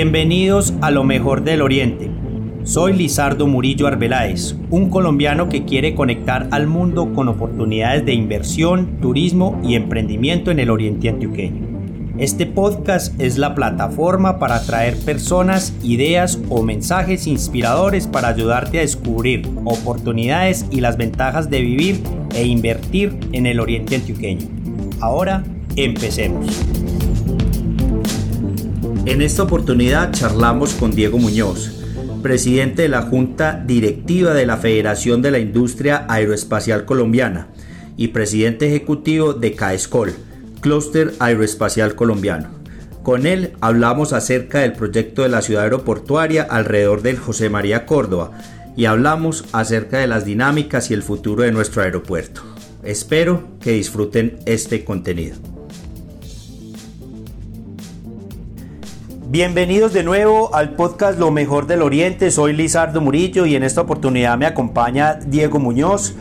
Bienvenidos a lo mejor del Oriente. Soy Lizardo Murillo Arbeláez, un colombiano que quiere conectar al mundo con oportunidades de inversión, turismo y emprendimiento en el Oriente Antioqueño. Este podcast es la plataforma para atraer personas, ideas o mensajes inspiradores para ayudarte a descubrir oportunidades y las ventajas de vivir e invertir en el Oriente Antioqueño. Ahora, empecemos. En esta oportunidad charlamos con Diego Muñoz, presidente de la Junta Directiva de la Federación de la Industria Aeroespacial Colombiana y presidente ejecutivo de CAESCOL, Clúster Aeroespacial Colombiano. Con él hablamos acerca del proyecto de la ciudad aeroportuaria alrededor del José María Córdoba y hablamos acerca de las dinámicas y el futuro de nuestro aeropuerto. Espero que disfruten este contenido. Bienvenidos de nuevo al podcast Lo Mejor del Oriente. Soy Lizardo Murillo y en esta oportunidad me acompaña Diego Muñoz,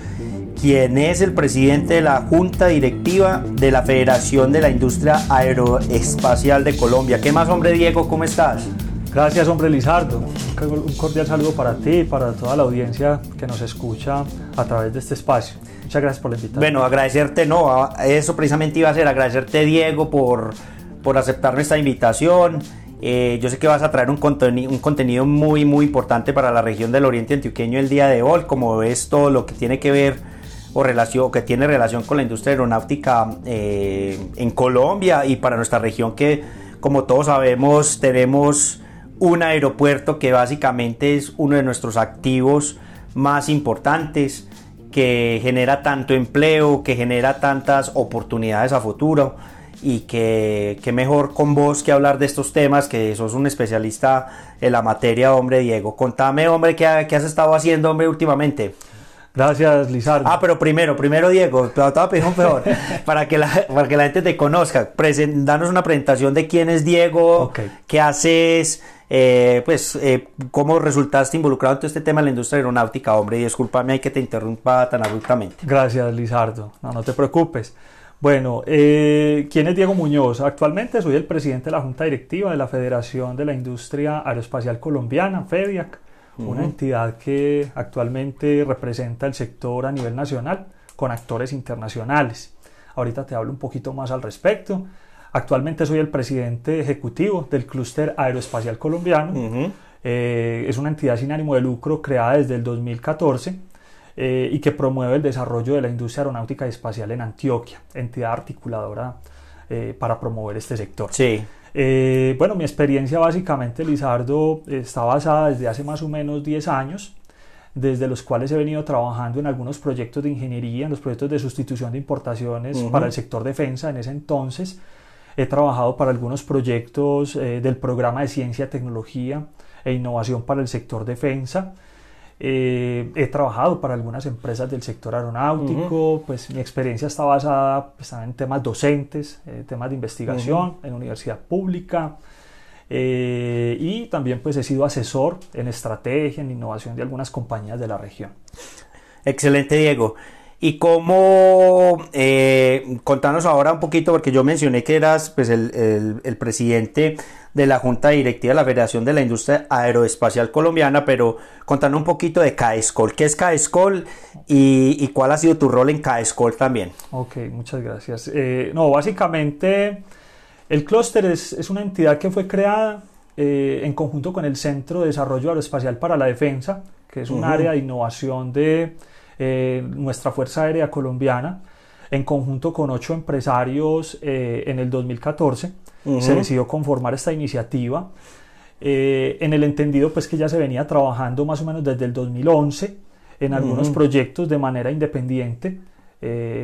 quien es el presidente de la Junta Directiva de la Federación de la Industria Aeroespacial de Colombia. ¿Qué más, hombre Diego? ¿Cómo estás? Gracias, hombre Lizardo. Un cordial saludo para ti y para toda la audiencia que nos escucha a través de este espacio. Muchas gracias por la invitación. Bueno, agradecerte, no, eso precisamente iba a ser agradecerte, Diego, por, por aceptar nuestra invitación eh, yo sé que vas a traer un, un contenido muy, muy importante para la región del Oriente Antioqueño el día de hoy, como es todo lo que tiene que ver o relación, que tiene relación con la industria aeronáutica eh, en Colombia y para nuestra región que, como todos sabemos, tenemos un aeropuerto que básicamente es uno de nuestros activos más importantes, que genera tanto empleo, que genera tantas oportunidades a futuro y que, mejor con vos que hablar de estos temas, que sos un especialista en la materia, hombre, Diego. Contame, hombre, ¿qué, has estado haciendo, hombre, últimamente? Gracias, Lizardo. Ah, pero primero, primero, Diego, te voy a pedir un peor, para, que la, para que la gente te conozca. danos una presentación de quién es Diego, qué haces, eh, pues, eh, cómo resultaste involucrado en todo este tema de la industria aeronáutica, hombre, y discúlpame hay que te interrumpa tan abruptamente. Gracias, Lizardo. No, no te preocupes. Bueno, eh, ¿quién es Diego Muñoz? Actualmente soy el presidente de la Junta Directiva de la Federación de la Industria Aeroespacial Colombiana, FEDIAC, una entidad que actualmente representa el sector a nivel nacional con actores internacionales. Ahorita te hablo un poquito más al respecto. Actualmente soy el presidente ejecutivo del Clúster Aeroespacial Colombiano. Eh, es una entidad sin ánimo de lucro creada desde el 2014 eh, y que promueve el desarrollo de la industria aeronáutica y espacial en Antioquia, entidad articuladora eh, para promover este sector. Sí. Eh, bueno, mi experiencia básicamente, Lizardo, está basada desde hace más o menos 10 años, desde los cuales he venido trabajando en algunos proyectos de ingeniería, en los proyectos de sustitución de importaciones para el sector defensa en ese entonces. He trabajado para algunos proyectos del programa de ciencia, tecnología e innovación para el sector defensa. Eh, he trabajado para algunas empresas del sector aeronáutico, pues mi experiencia está basada pues, en temas docentes, eh, temas de investigación en universidad pública eh, y también pues he sido asesor en estrategia, en innovación de algunas compañías de la región. Excelente Diego. Y cómo, eh, contanos ahora un poquito, porque yo mencioné que eras pues, el, el, presidente de la Junta Directiva de la Federación de la Industria Aeroespacial Colombiana, pero contanos un poquito de CAESCOL. ¿Qué es CAESCOL y, y cuál ha sido tu rol en CAESCOL también? Ok, muchas gracias. Eh, no, básicamente el clúster es, es, una entidad que fue creada eh, en conjunto con el Centro de Desarrollo Aeroespacial para la Defensa, que es un área de innovación de eh, nuestra Fuerza Aérea Colombiana, en conjunto con ocho empresarios eh, en el 2014, se decidió conformar esta iniciativa. Eh, en el entendido pues que ya se venía trabajando más o menos desde el 2011 en algunos proyectos de manera independiente,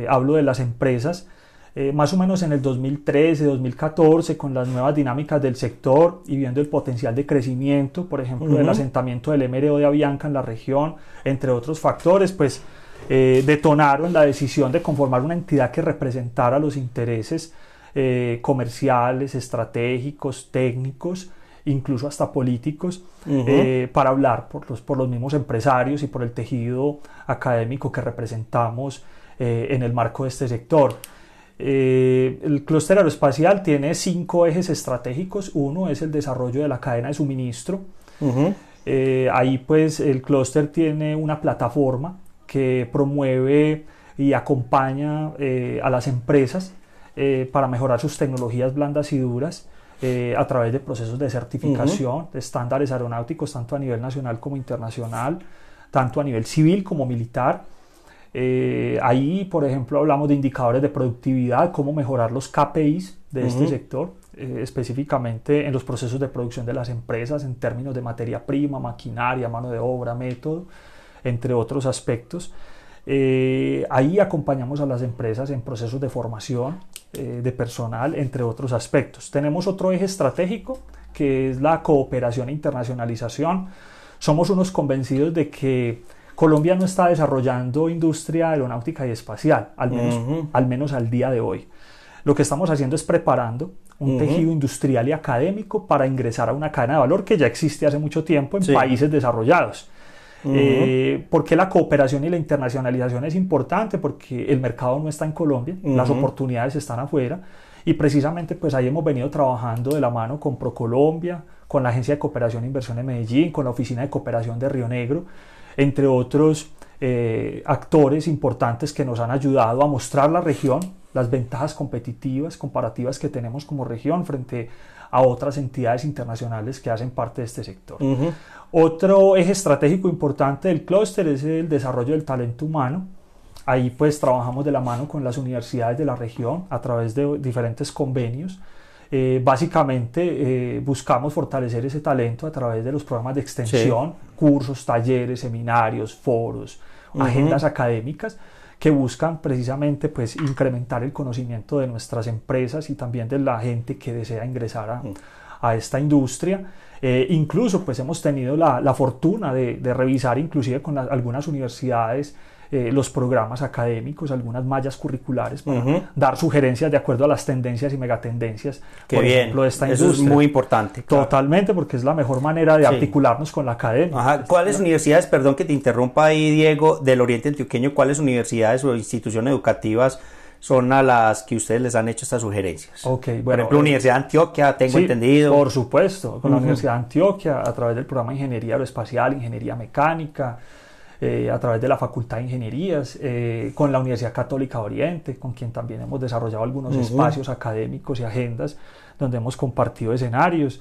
hablo de las empresas, eh, más o menos en el 2013, 2014, con las nuevas dinámicas del sector y viendo el potencial de crecimiento, por ejemplo, del asentamiento del MRO de Avianca en la región, entre otros factores, pues eh, detonaron la decisión de conformar una entidad que representara los intereses eh, comerciales, estratégicos, técnicos, incluso hasta políticos, para hablar por los, por los mismos empresarios y por el tejido académico que representamos en el marco de este sector. Eh, el clúster aeroespacial tiene cinco ejes estratégicos. Uno es el desarrollo de la cadena de suministro. Eh, ahí pues el clúster tiene una plataforma que promueve y acompaña eh, a las empresas para mejorar sus tecnologías blandas y duras a través de procesos de certificación, de estándares aeronáuticos, tanto a nivel nacional como internacional, tanto a nivel civil como militar. Eh, ahí, por ejemplo, hablamos de indicadores de productividad, cómo mejorar los KPIs de este sector, eh, específicamente en los procesos de producción de las empresas en términos de materia prima, maquinaria, mano de obra, método, entre otros aspectos. Eh, ahí acompañamos a las empresas en procesos de formación de personal, entre otros aspectos. Tenemos otro eje estratégico que es la cooperación e internacionalización. Somos unos convencidos de que Colombia no está desarrollando industria aeronáutica y espacial, al menos, al menos al día de hoy. Lo que estamos haciendo es preparando un tejido industrial y académico para ingresar a una cadena de valor que ya existe hace mucho tiempo en países desarrollados. Eh, ¿Por qué la cooperación y la internacionalización es importante? Porque el mercado no está en Colombia, las oportunidades están afuera y precisamente pues ahí hemos venido trabajando de la mano con ProColombia, con la Agencia de Cooperación e Inversión de Medellín, con la Oficina de Cooperación de Río Negro, entre otros eh, actores importantes que nos han ayudado a mostrar la región, las ventajas competitivas, comparativas que tenemos como región frente a otras entidades internacionales que hacen parte de este sector. Otro eje estratégico importante del clúster es el desarrollo del talento humano. Ahí pues trabajamos de la mano con las universidades de la región a través de diferentes convenios eh, básicamente eh, buscamos fortalecer ese talento a través de los programas de extensión, cursos, talleres, seminarios, foros, agendas académicas que buscan precisamente pues incrementar el conocimiento de nuestras empresas y también de la gente que desea ingresar a, mm. esta industria. Eh, incluso pues hemos tenido la, fortuna de, revisar inclusive con algunas universidades eh, los programas académicos, algunas mallas curriculares para dar sugerencias de acuerdo a las tendencias y megatendencias, por ejemplo, de esta Eso es muy importante. Totalmente, porque es la mejor manera de articularnos con la academia. ¿Cuáles universidades, perdón que te interrumpa ahí, Diego, del Oriente Antioqueño, cuáles universidades o instituciones educativas son a las que ustedes les han hecho estas sugerencias. Okay, bueno, por ejemplo, Universidad de Antioquia, tengo entendido. Por supuesto, con la Universidad de Antioquia, a través del programa de Ingeniería Aeroespacial, Ingeniería Mecánica, eh, a través de la Facultad de Ingenierías, eh, con la Universidad Católica Oriente, con quien también hemos desarrollado algunos espacios académicos y agendas donde hemos compartido escenarios.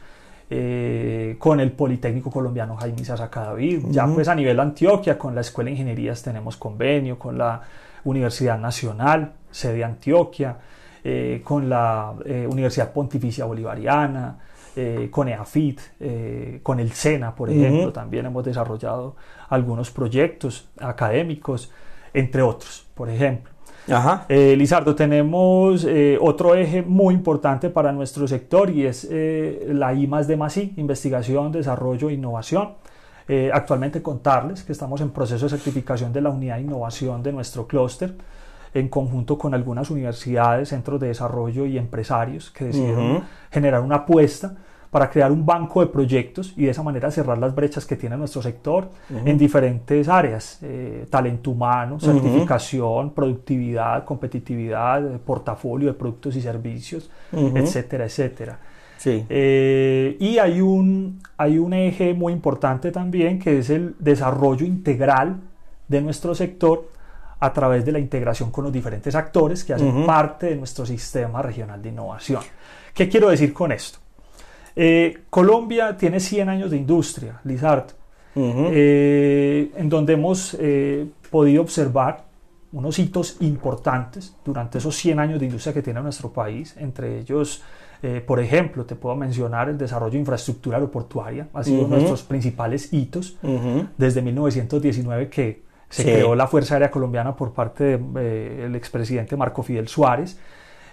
Eh, con el Politécnico Colombiano Jaime Saca David, ya pues a nivel Antioquia, con la Escuela de Ingenierías tenemos convenio, con la Universidad Nacional, sede Antioquia, con la Universidad Pontificia Bolivariana, eh, con EAFIT, eh, con el SENA, por ejemplo, también hemos desarrollado algunos proyectos académicos, entre otros, por ejemplo. Ajá. Eh, Lizardo, tenemos otro eje muy importante para nuestro sector y es la I más D más I, investigación, desarrollo e innovación. actualmente contarles que estamos en proceso de certificación de la unidad de innovación de nuestro clúster en conjunto con algunas universidades, centros de desarrollo y empresarios que decidieron generar una apuesta para crear un banco de proyectos y de esa manera cerrar las brechas que tiene nuestro sector en diferentes áreas, eh, talento humano, certificación, productividad, competitividad, portafolio de productos y servicios, etcétera, etcétera. Sí. Eh, y hay un, hay un eje muy importante también que es el desarrollo integral de nuestro sector a través de la integración con los diferentes actores que hacen parte de nuestro sistema regional de innovación. ¿Qué quiero decir con esto? Eh, Colombia tiene 100 años de industria, Lizard, eh, en donde hemos eh, podido observar unos hitos importantes durante esos 100 años de industria que tiene nuestro país, entre ellos, por ejemplo, te puedo mencionar el desarrollo de infraestructura aeroportuaria, ha sido uno de nuestros principales hitos desde 1919 que se creó la Fuerza Aérea Colombiana por parte del de, eh, expresidente Marco Fidel Suárez.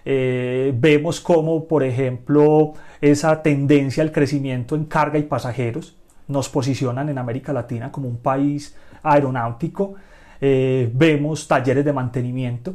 Eh, vemos como, por ejemplo, esa tendencia al crecimiento en carga y pasajeros nos posicionan en América Latina como un país aeronáutico. Eh, vemos talleres de mantenimiento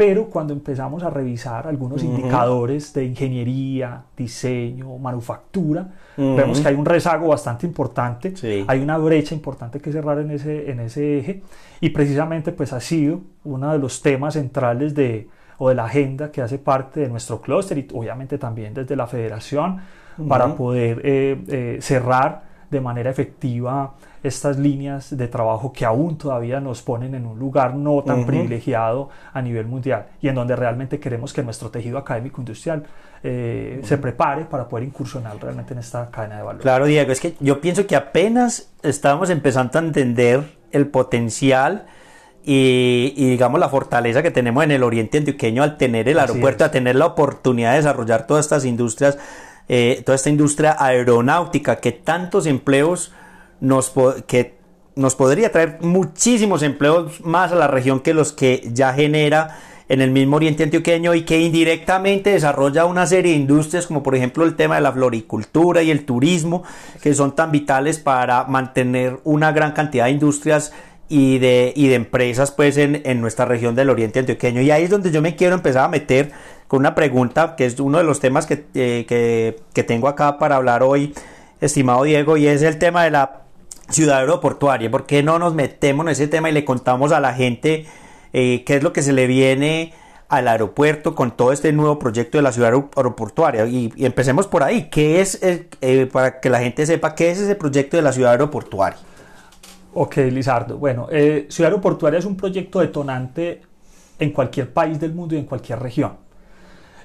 pero cuando empezamos a revisar algunos indicadores de ingeniería, diseño, manufactura, vemos que hay un rezago bastante importante, hay una brecha importante que cerrar en ese, en ese eje. Y precisamente pues ha sido uno de los temas centrales de o de la agenda que hace parte de nuestro clúster y obviamente también desde la federación para poder eh, eh, cerrar de manera efectiva estas líneas de trabajo que aún todavía nos ponen en un lugar no tan privilegiado a nivel mundial y en donde realmente queremos que nuestro tejido académico industrial eh, se prepare para poder incursionar realmente en esta cadena de valor. Claro, Diego, es que yo pienso que apenas estamos empezando a entender el potencial y, digamos la fortaleza que tenemos en el oriente antioqueño al tener el aeropuerto, a tener la oportunidad de desarrollar todas estas industrias eh, toda esta industria aeronáutica que tantos empleos nos, que nos podría traer muchísimos empleos más a la región que los que ya genera en el mismo Oriente Antioqueño y que indirectamente desarrolla una serie de industrias como por ejemplo el tema de la floricultura y el turismo que son tan vitales para mantener una gran cantidad de industrias y de, y de empresas pues en, en nuestra región del Oriente Antioqueño y ahí es donde yo me quiero empezar a meter con una pregunta que es uno de los temas que, eh, que, tengo acá para hablar hoy, estimado Diego, y es el tema de la ciudad aeroportuaria. ¿Por qué no nos metemos en ese tema y le contamos a la gente eh, qué es lo que se le viene al aeropuerto con todo este nuevo proyecto de la ciudad aeroportuaria? Y, empecemos por ahí. ¿Qué es, eh, para que la gente sepa, qué es ese proyecto de la ciudad aeroportuaria? Ok, Lizardo. Bueno, Ciudad Aeroportuaria es un proyecto detonante en cualquier país del mundo y en cualquier región.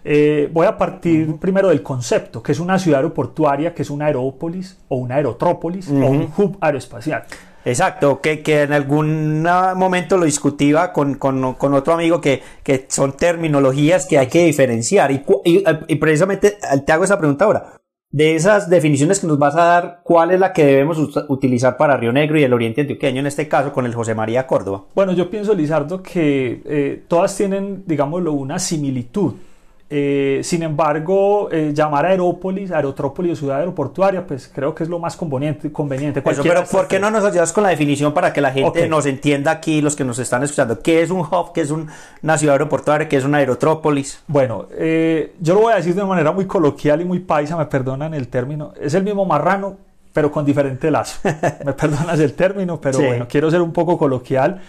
Eh, voy a partir primero del concepto, que es una ciudad aeroportuaria, que es una aerópolis o una aerotrópolis o un hub aeroespacial. Exacto, que, que, en algún momento lo discutía con, con, con otro amigo que, que, son terminologías que hay que diferenciar. Y, y, precisamente te hago esa pregunta ahora. De esas definiciones que nos vas a dar, ¿cuál es la que debemos utilizar para Río Negro y el Oriente Antioqueño, en este caso con el José María Córdoba? Bueno, yo pienso, Lizardo, que eh, todas tienen, digámoslo, una similitud eh, sin embargo, eh, llamar Aerópolis, Aerotrópolis o ciudad aeroportuaria, pues creo que es lo más conveniente. conveniente. pero ¿por qué no nos ayudas con la definición para que la gente nos entienda aquí, los que nos están escuchando? ¿Qué es un hub? ¿Qué es una ciudad aeroportuaria? ¿Qué es una aerotrópolis? Bueno, eh, yo lo voy a decir de manera muy coloquial y muy paisa, me perdonan el término. Es el mismo marrano, pero con diferente lazo. me perdonas el término, pero bueno, quiero ser un poco coloquial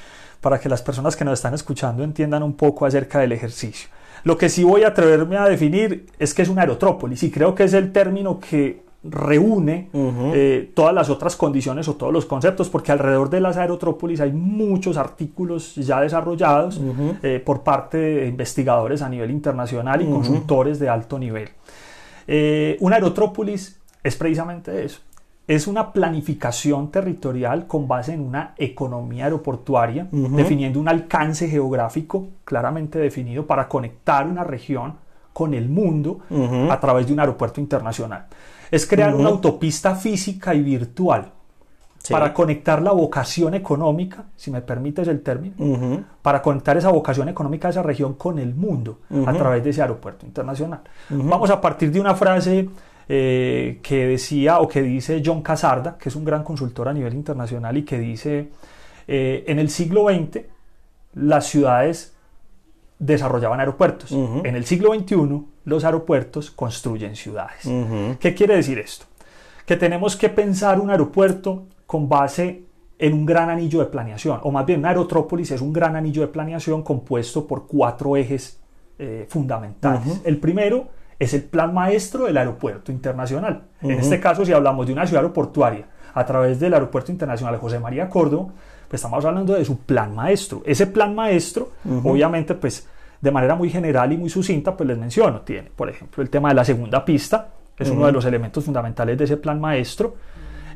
para que las personas que nos están escuchando entiendan un poco acerca del ejercicio. Lo que sí voy a atreverme a definir es que es una aerotrópolis y creo que es el término que reúne eh, todas las otras condiciones o todos los conceptos, porque alrededor de las aerotrópolis hay muchos artículos ya desarrollados eh, por parte de investigadores a nivel internacional y consultores de alto nivel. Eh, una aerotrópolis es precisamente eso, es una planificación territorial con base en una economía aeroportuaria, definiendo un alcance geográfico claramente definido para conectar una región con el mundo a través de un aeropuerto internacional. Es crear una autopista física y virtual para conectar la vocación económica, si me permites el término, para conectar esa vocación económica de esa región con el mundo a través de ese aeropuerto internacional. Vamos a partir de una frase eh, que decía o que dice John Casarda, que es un gran consultor a nivel internacional y que dice, eh, en el siglo XX las ciudades desarrollaban aeropuertos, en el siglo XXI los aeropuertos construyen ciudades. ¿Qué quiere decir esto? Que tenemos que pensar un aeropuerto con base en un gran anillo de planeación, o más bien una aerotrópolis es un gran anillo de planeación compuesto por cuatro ejes eh, fundamentales. El primero es el plan maestro del aeropuerto internacional. En este caso, si hablamos de una ciudad aeroportuaria a través del aeropuerto internacional José María Córdoba, pues estamos hablando de su plan maestro. Ese plan maestro, obviamente, pues de manera muy general y muy sucinta, pues les menciono, tiene, por ejemplo, el tema de la segunda pista, es uno de los elementos fundamentales de ese plan maestro,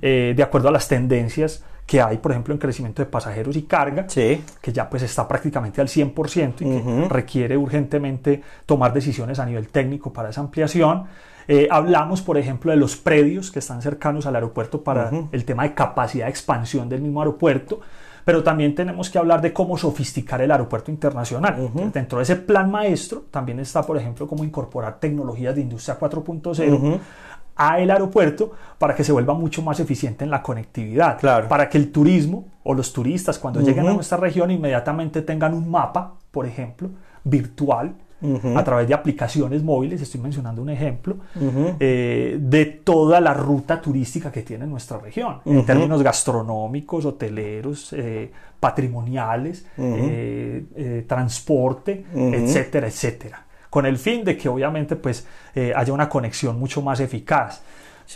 eh, de acuerdo a las tendencias que hay, por ejemplo, en crecimiento de pasajeros y carga, que ya pues está prácticamente al 100% y que requiere urgentemente tomar decisiones a nivel técnico para esa ampliación. Eh, hablamos, por ejemplo, de los predios que están cercanos al aeropuerto para el tema de capacidad de expansión del mismo aeropuerto, pero también tenemos que hablar de cómo sofisticar el aeropuerto internacional. Dentro de ese plan maestro también está, por ejemplo, cómo incorporar tecnologías de industria 4.0 a el aeropuerto para que se vuelva mucho más eficiente en la conectividad, para que el turismo o los turistas cuando lleguen a nuestra región inmediatamente tengan un mapa, por ejemplo, virtual a través de aplicaciones móviles, estoy mencionando un ejemplo, eh, de toda la ruta turística que tiene nuestra región, en términos gastronómicos, hoteleros, eh, patrimoniales, eh, transporte, etcétera, etcétera, con el fin de que obviamente pues haya una conexión mucho más eficaz.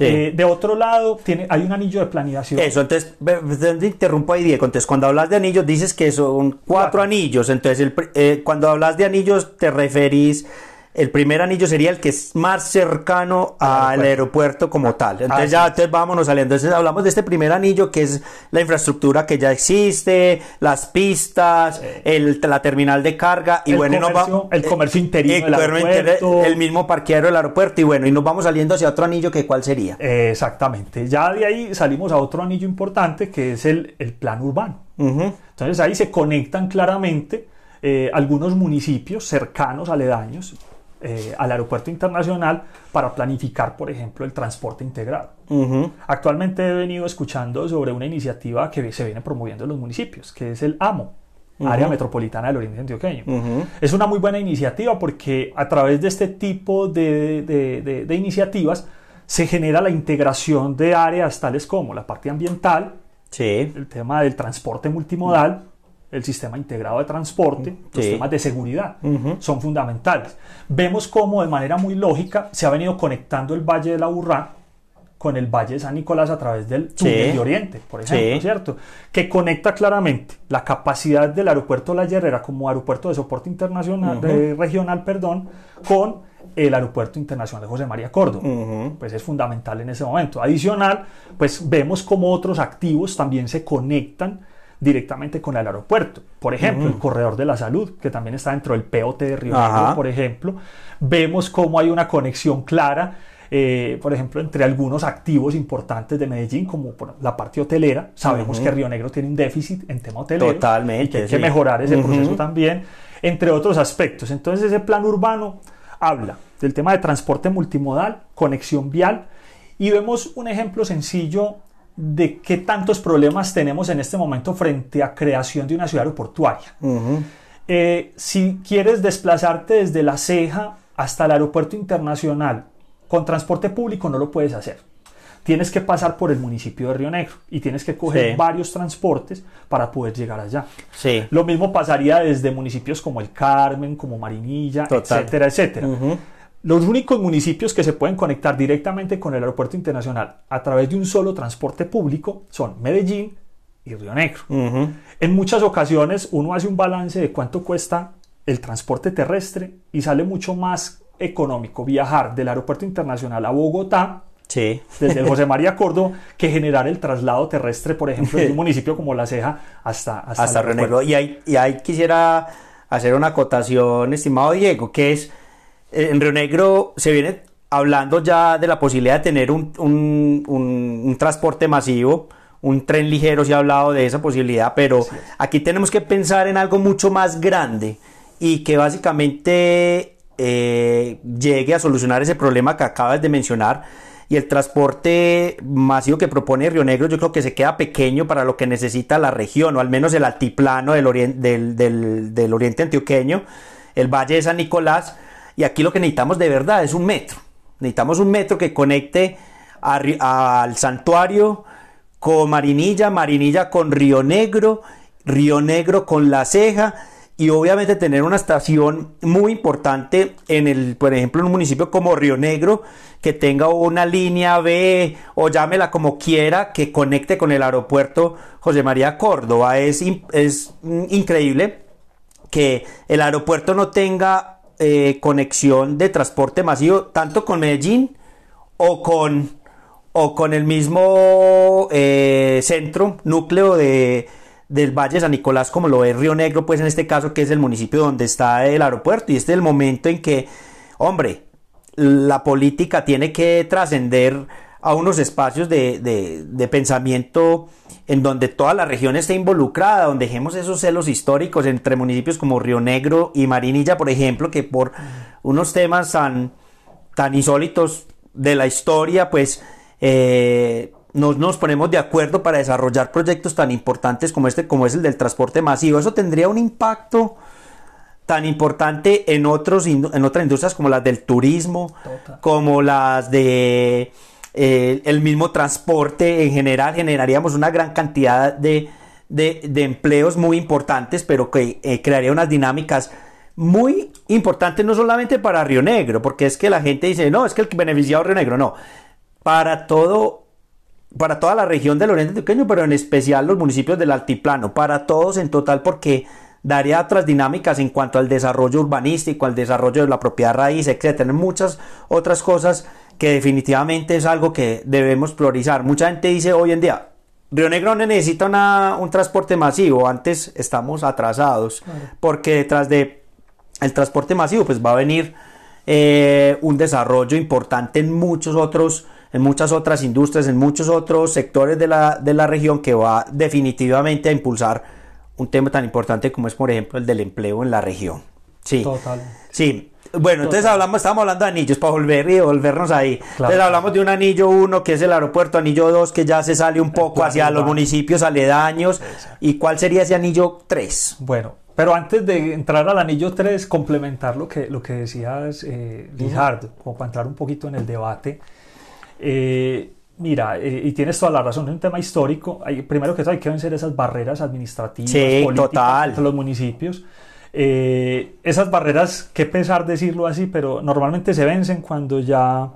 Eh, de otro lado, tiene, hay un anillo de planeación. Eso, entonces, te interrumpo ahí, Diego. Entonces, cuando hablas de anillos, dices que son cuatro anillos. Entonces, eh, cuando hablas de anillos, te referís el primer anillo sería el que es más cercano al aeropuerto, como tal. Entonces ya entonces vámonos saliendo. Entonces hablamos de este primer anillo que es la infraestructura que ya existe, las pistas, el, la terminal de carga y bueno, comercio, el comercio interior aeropuerto. el mismo parqueadero del aeropuerto y bueno, y nos vamos saliendo hacia otro anillo que cuál sería. exactamente. Ya de ahí salimos a otro anillo importante que es el, el plan urbano. Entonces ahí se conectan claramente eh, algunos municipios cercanos, aledaños, eh, al aeropuerto internacional para planificar, por ejemplo, el transporte integrado. Actualmente he venido escuchando sobre una iniciativa que se viene promoviendo en los municipios, que es el AMO, Área Metropolitana del Oriente Antioqueño. Es una muy buena iniciativa porque a través de este tipo de, de iniciativas se genera la integración de áreas tales como la parte ambiental, sí. el tema del transporte multimodal, el sistema integrado de transporte, los temas de seguridad, son fundamentales. Vemos cómo de manera muy lógica se ha venido conectando el Valle de la Burrá con el Valle de San Nicolás a través del túnel de Oriente, por ejemplo, ¿cierto? Que conecta claramente la capacidad del aeropuerto La Herrera como aeropuerto de soporte internacional, regional, perdón, con el aeropuerto internacional de José María Córdoba. Pues es fundamental en ese momento. Adicional, pues vemos cómo otros activos también se conectan directamente con el aeropuerto. Por ejemplo, el corredor de la salud, que también está dentro del POT de Río Negro, por ejemplo. Vemos cómo hay una conexión clara, eh, por ejemplo, entre algunos activos importantes de Medellín, como por la parte hotelera. Sabemos que Río Negro tiene un déficit en tema hotelero. Totalmente. Y que hay que mejorar ese proceso también, entre otros aspectos. Entonces, ese plan urbano habla del tema de transporte multimodal, conexión vial, y vemos un ejemplo sencillo de qué tantos problemas tenemos en este momento frente a creación de una ciudad aeroportuaria. Eh, si quieres desplazarte desde la ceja hasta el aeropuerto internacional con transporte público, no lo puedes hacer. Tienes que pasar por el municipio de Río Negro y tienes que coger varios transportes para poder llegar allá. Sí. Lo mismo pasaría desde municipios como el Carmen, como Marinilla, etcétera, etcétera. Los únicos municipios que se pueden conectar directamente con el aeropuerto internacional a través de un solo transporte público son Medellín y Río Negro. En muchas ocasiones uno hace un balance de cuánto cuesta el transporte terrestre y sale mucho más económico viajar del aeropuerto internacional a Bogotá desde el José María Córdoba que generar el traslado terrestre, por ejemplo, de un municipio como La Ceja hasta, hasta, Río Negro. Y ahí, y ahí quisiera hacer una acotación, estimado Diego, que es en Río Negro se viene hablando ya de la posibilidad de tener un, un, transporte masivo, un tren ligero, se ha hablado de esa posibilidad, pero aquí tenemos que pensar en algo mucho más grande y que básicamente eh, llegue a solucionar ese problema que acabas de mencionar. Y el transporte masivo que propone Río Negro yo creo que se queda pequeño para lo que necesita la región, o al menos el altiplano del, del, del, del oriente antioqueño, el Valle de San Nicolás, y aquí lo que necesitamos de verdad es un metro. Necesitamos un metro que conecte al santuario con Marinilla, Marinilla con Río Negro, Río Negro con La Ceja y obviamente tener una estación muy importante en el, por ejemplo, en un municipio como Río Negro que tenga una línea B o llámela como quiera que conecte con el aeropuerto José María Córdoba. Es, es increíble que el aeropuerto no tenga eh, conexión de transporte masivo tanto con Medellín o con, o con el mismo eh, centro, núcleo de, del Valle San Nicolás, como lo es Río Negro, pues en este caso que es el municipio donde está el aeropuerto. Y este es el momento en que, hombre, la política tiene que trascender a unos espacios de, de, pensamiento en donde toda la región esté involucrada, donde dejemos esos celos históricos entre municipios como Río Negro y Marinilla, por ejemplo, que por unos temas tan, tan insólitos de la historia, pues eh, nos, nos, ponemos de acuerdo para desarrollar proyectos tan importantes como este, como es el del transporte masivo. Eso tendría un impacto tan importante en, otros, en otras industrias como las del turismo, como las de el mismo transporte en general, generaríamos una gran cantidad de, empleos muy importantes, pero que eh, crearía unas dinámicas muy importantes no solamente para Río Negro, porque es que la gente dice, no, es que el beneficiado Río Negro, no, para todo para toda la región del Oriente Antioqueño, pero en especial los municipios del Altiplano, para todos en total, porque daría otras dinámicas en cuanto al desarrollo urbanístico, al desarrollo de la propiedad raíz, etcétera, muchas otras cosas que definitivamente es algo que debemos priorizar. Mucha gente dice hoy en día, Río Negro necesita un transporte masivo, antes estamos atrasados, porque detrás de el transporte masivo pues va a venir eh, un desarrollo importante en muchos otros en muchas otras industrias, en muchos otros sectores de la, de la región que va definitivamente a impulsar un tema tan importante como es, por ejemplo, el del empleo en la región. Sí. Total. Sí. Bueno, entonces hablamos, estamos hablando de anillos para volver y volvernos ahí. Entonces hablamos de un anillo 1 que es el aeropuerto, anillo 2 que ya se sale un poco hacia los municipios aledaños. ¿Y cuál sería ese anillo 3? Bueno, pero antes de entrar al anillo 3, complementar lo que, lo que decías, eh, como para entrar un poquito en el debate. Eh, mira, eh, y tienes toda la razón, es un tema histórico. Hay, primero que todo hay que vencer esas barreras administrativas, políticas entre los municipios. Eh, esas barreras, qué pesar decirlo así, pero normalmente se vencen cuando ya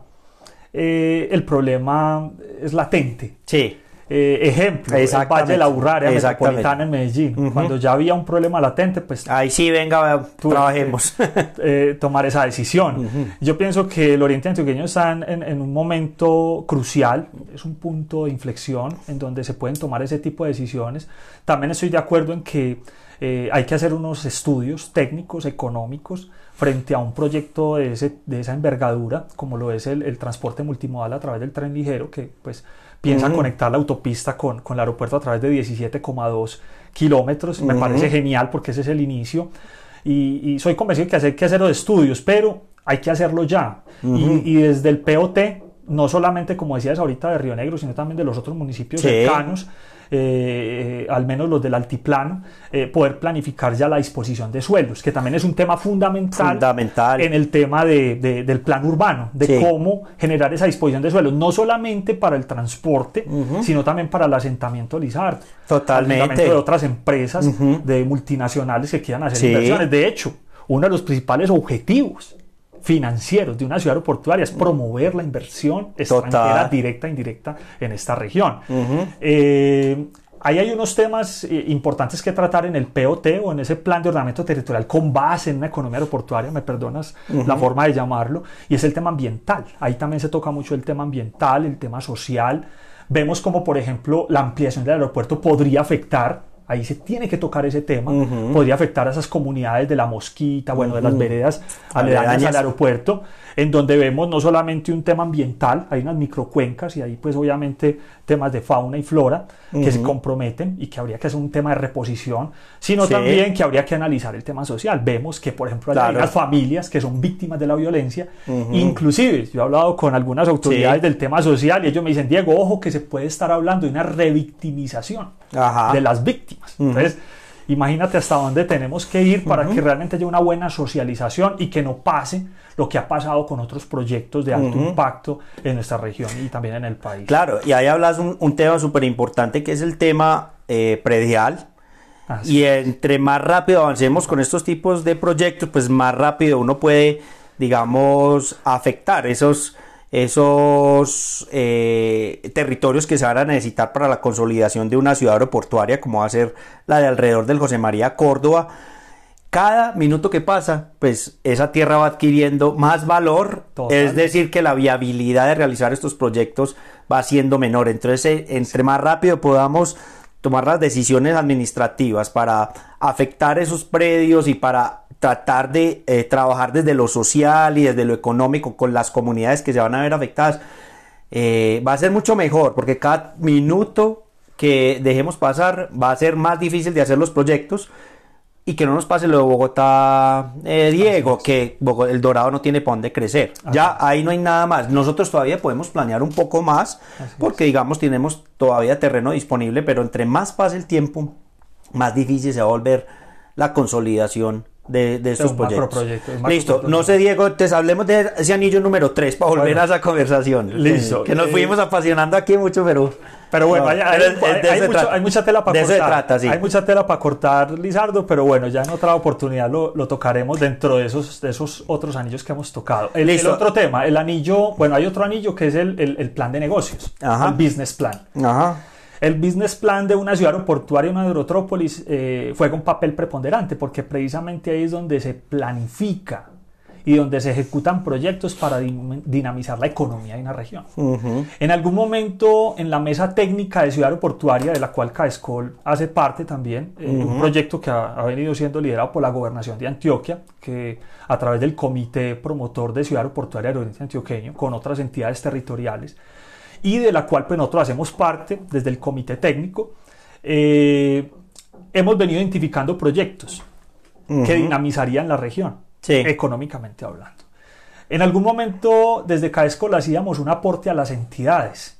el problema es latente. Sí. Eh, ejemplo, el Valle de la Urraria metropolitana en Medellín. Cuando ya había un problema latente, pues... Ahí sí, venga, trabajemos. Eh, tomar esa decisión. Yo pienso que el Oriente Antioqueño está en, un momento crucial, es un punto de inflexión en donde se pueden tomar ese tipo de decisiones. También estoy de acuerdo en que eh, hay que hacer unos estudios técnicos, económicos, frente a un proyecto de, ese, de esa envergadura, como lo es el, el transporte multimodal a través del tren ligero, que pues piensa conectar la autopista con, con, el aeropuerto a través de 17,2 kilómetros. Me parece genial porque ese es el inicio. Y, soy convencido de que hay que hacer los estudios, pero hay que hacerlo ya. y, y, desde el POT, no solamente como decías ahorita de Río Negro, sino también de los otros municipios cercanos, eh, al menos los del altiplano, eh, poder planificar ya la disposición de suelos, que también es un tema fundamental, fundamental. en el tema de, del plan urbano, de cómo generar esa disposición de suelos, no solamente para el transporte, sino también para el asentamiento Lizard, Totalmente. de otras empresas, de multinacionales que quieran hacer inversiones. De hecho, uno de los principales objetivos financieros de una ciudad aeroportuaria es promover la inversión extranjera directa e indirecta en esta región. Eh, ahí hay unos temas eh, importantes que tratar en el POT o en ese plan de ordenamiento territorial con base en una economía aeroportuaria, me perdonas la forma de llamarlo, y es el tema ambiental. Ahí también se toca mucho el tema ambiental, el tema social. Vemos como, por ejemplo, la ampliación del aeropuerto podría afectar ahí se tiene que tocar ese tema, podría afectar a esas comunidades de la mosquita, bueno, de las veredas aledañas al aeropuerto, en donde vemos no solamente un tema ambiental, hay unas microcuencas y ahí pues obviamente temas de fauna y flora que se comprometen y que habría que hacer un tema de reposición, sino también que habría que analizar el tema social. Vemos que, por ejemplo, hay unas familias que son víctimas de la violencia, inclusive yo he hablado con algunas autoridades del tema social y ellos me dicen, Diego, ojo que se puede estar hablando de una revictimización de las víctimas. Entonces, Imagínate hasta dónde tenemos que ir para que realmente haya una buena socialización y que no pase lo que ha pasado con otros proyectos de alto impacto en nuestra región y también en el país. Claro, y ahí hablas un, un tema súper importante que es el tema eh, predial. Y entre más rápido avancemos con estos tipos de proyectos, pues más rápido uno puede, digamos, afectar esos esos eh, territorios que se van a necesitar para la consolidación de una ciudad aeroportuaria como va a ser la de alrededor del José María Córdoba. Cada minuto que pasa, pues esa tierra va adquiriendo más valor, es decir, que la viabilidad de realizar estos proyectos va siendo menor. Entonces, eh, entre más rápido podamos tomar las decisiones administrativas para afectar esos predios y para tratar de eh, trabajar desde lo social y desde lo económico con las comunidades que se van a ver afectadas, eh, va a ser mucho mejor, porque cada minuto que dejemos pasar va a ser más difícil de hacer los proyectos y que no nos pase lo de Bogotá, eh, Diego, que el Dorado no tiene para dónde crecer. Ya ahí no hay nada más. Nosotros todavía podemos planear un poco más, porque digamos tenemos todavía terreno disponible, pero entre más pase el tiempo, más difícil se va a volver la consolidación de, de estos proyectos. Listo, no sé Diego, entonces hablemos de ese anillo número 3 para volver Bueno. a esa conversación. Listo, Que nos eh, fuimos apasionando aquí mucho, pero... Pero bueno, No, hay, mucho- mucha tela para cortar. se trata, sí. Hay mucha tela para cortar, Lizardo, pero bueno, ya en otra oportunidad lo, lo tocaremos dentro de esos, de esos otros anillos que hemos tocado. El, otro tema, el anillo, bueno, hay otro anillo que es el, el- el plan de negocios, Ajá. el business plan. Ajá. El business plan de una ciudad aeroportuaria, una aerotrópolis, eh, juega un papel preponderante porque precisamente ahí es donde se planifica y donde se ejecutan proyectos para dinamizar la economía de una región. En algún momento en la mesa técnica de ciudad aeroportuaria, de la cual Caescol hace parte también, eh, un proyecto que ha, ha venido siendo liderado por la gobernación de Antioquia, que a través del comité promotor de ciudad aeroportuaria del Oriente Antioqueño, con otras entidades territoriales, y de la cual pues, nosotros hacemos parte desde el comité técnico, eh, hemos venido identificando proyectos que dinamizarían la región, Sí. económicamente hablando. En algún momento desde Caesco le hacíamos un aporte a las entidades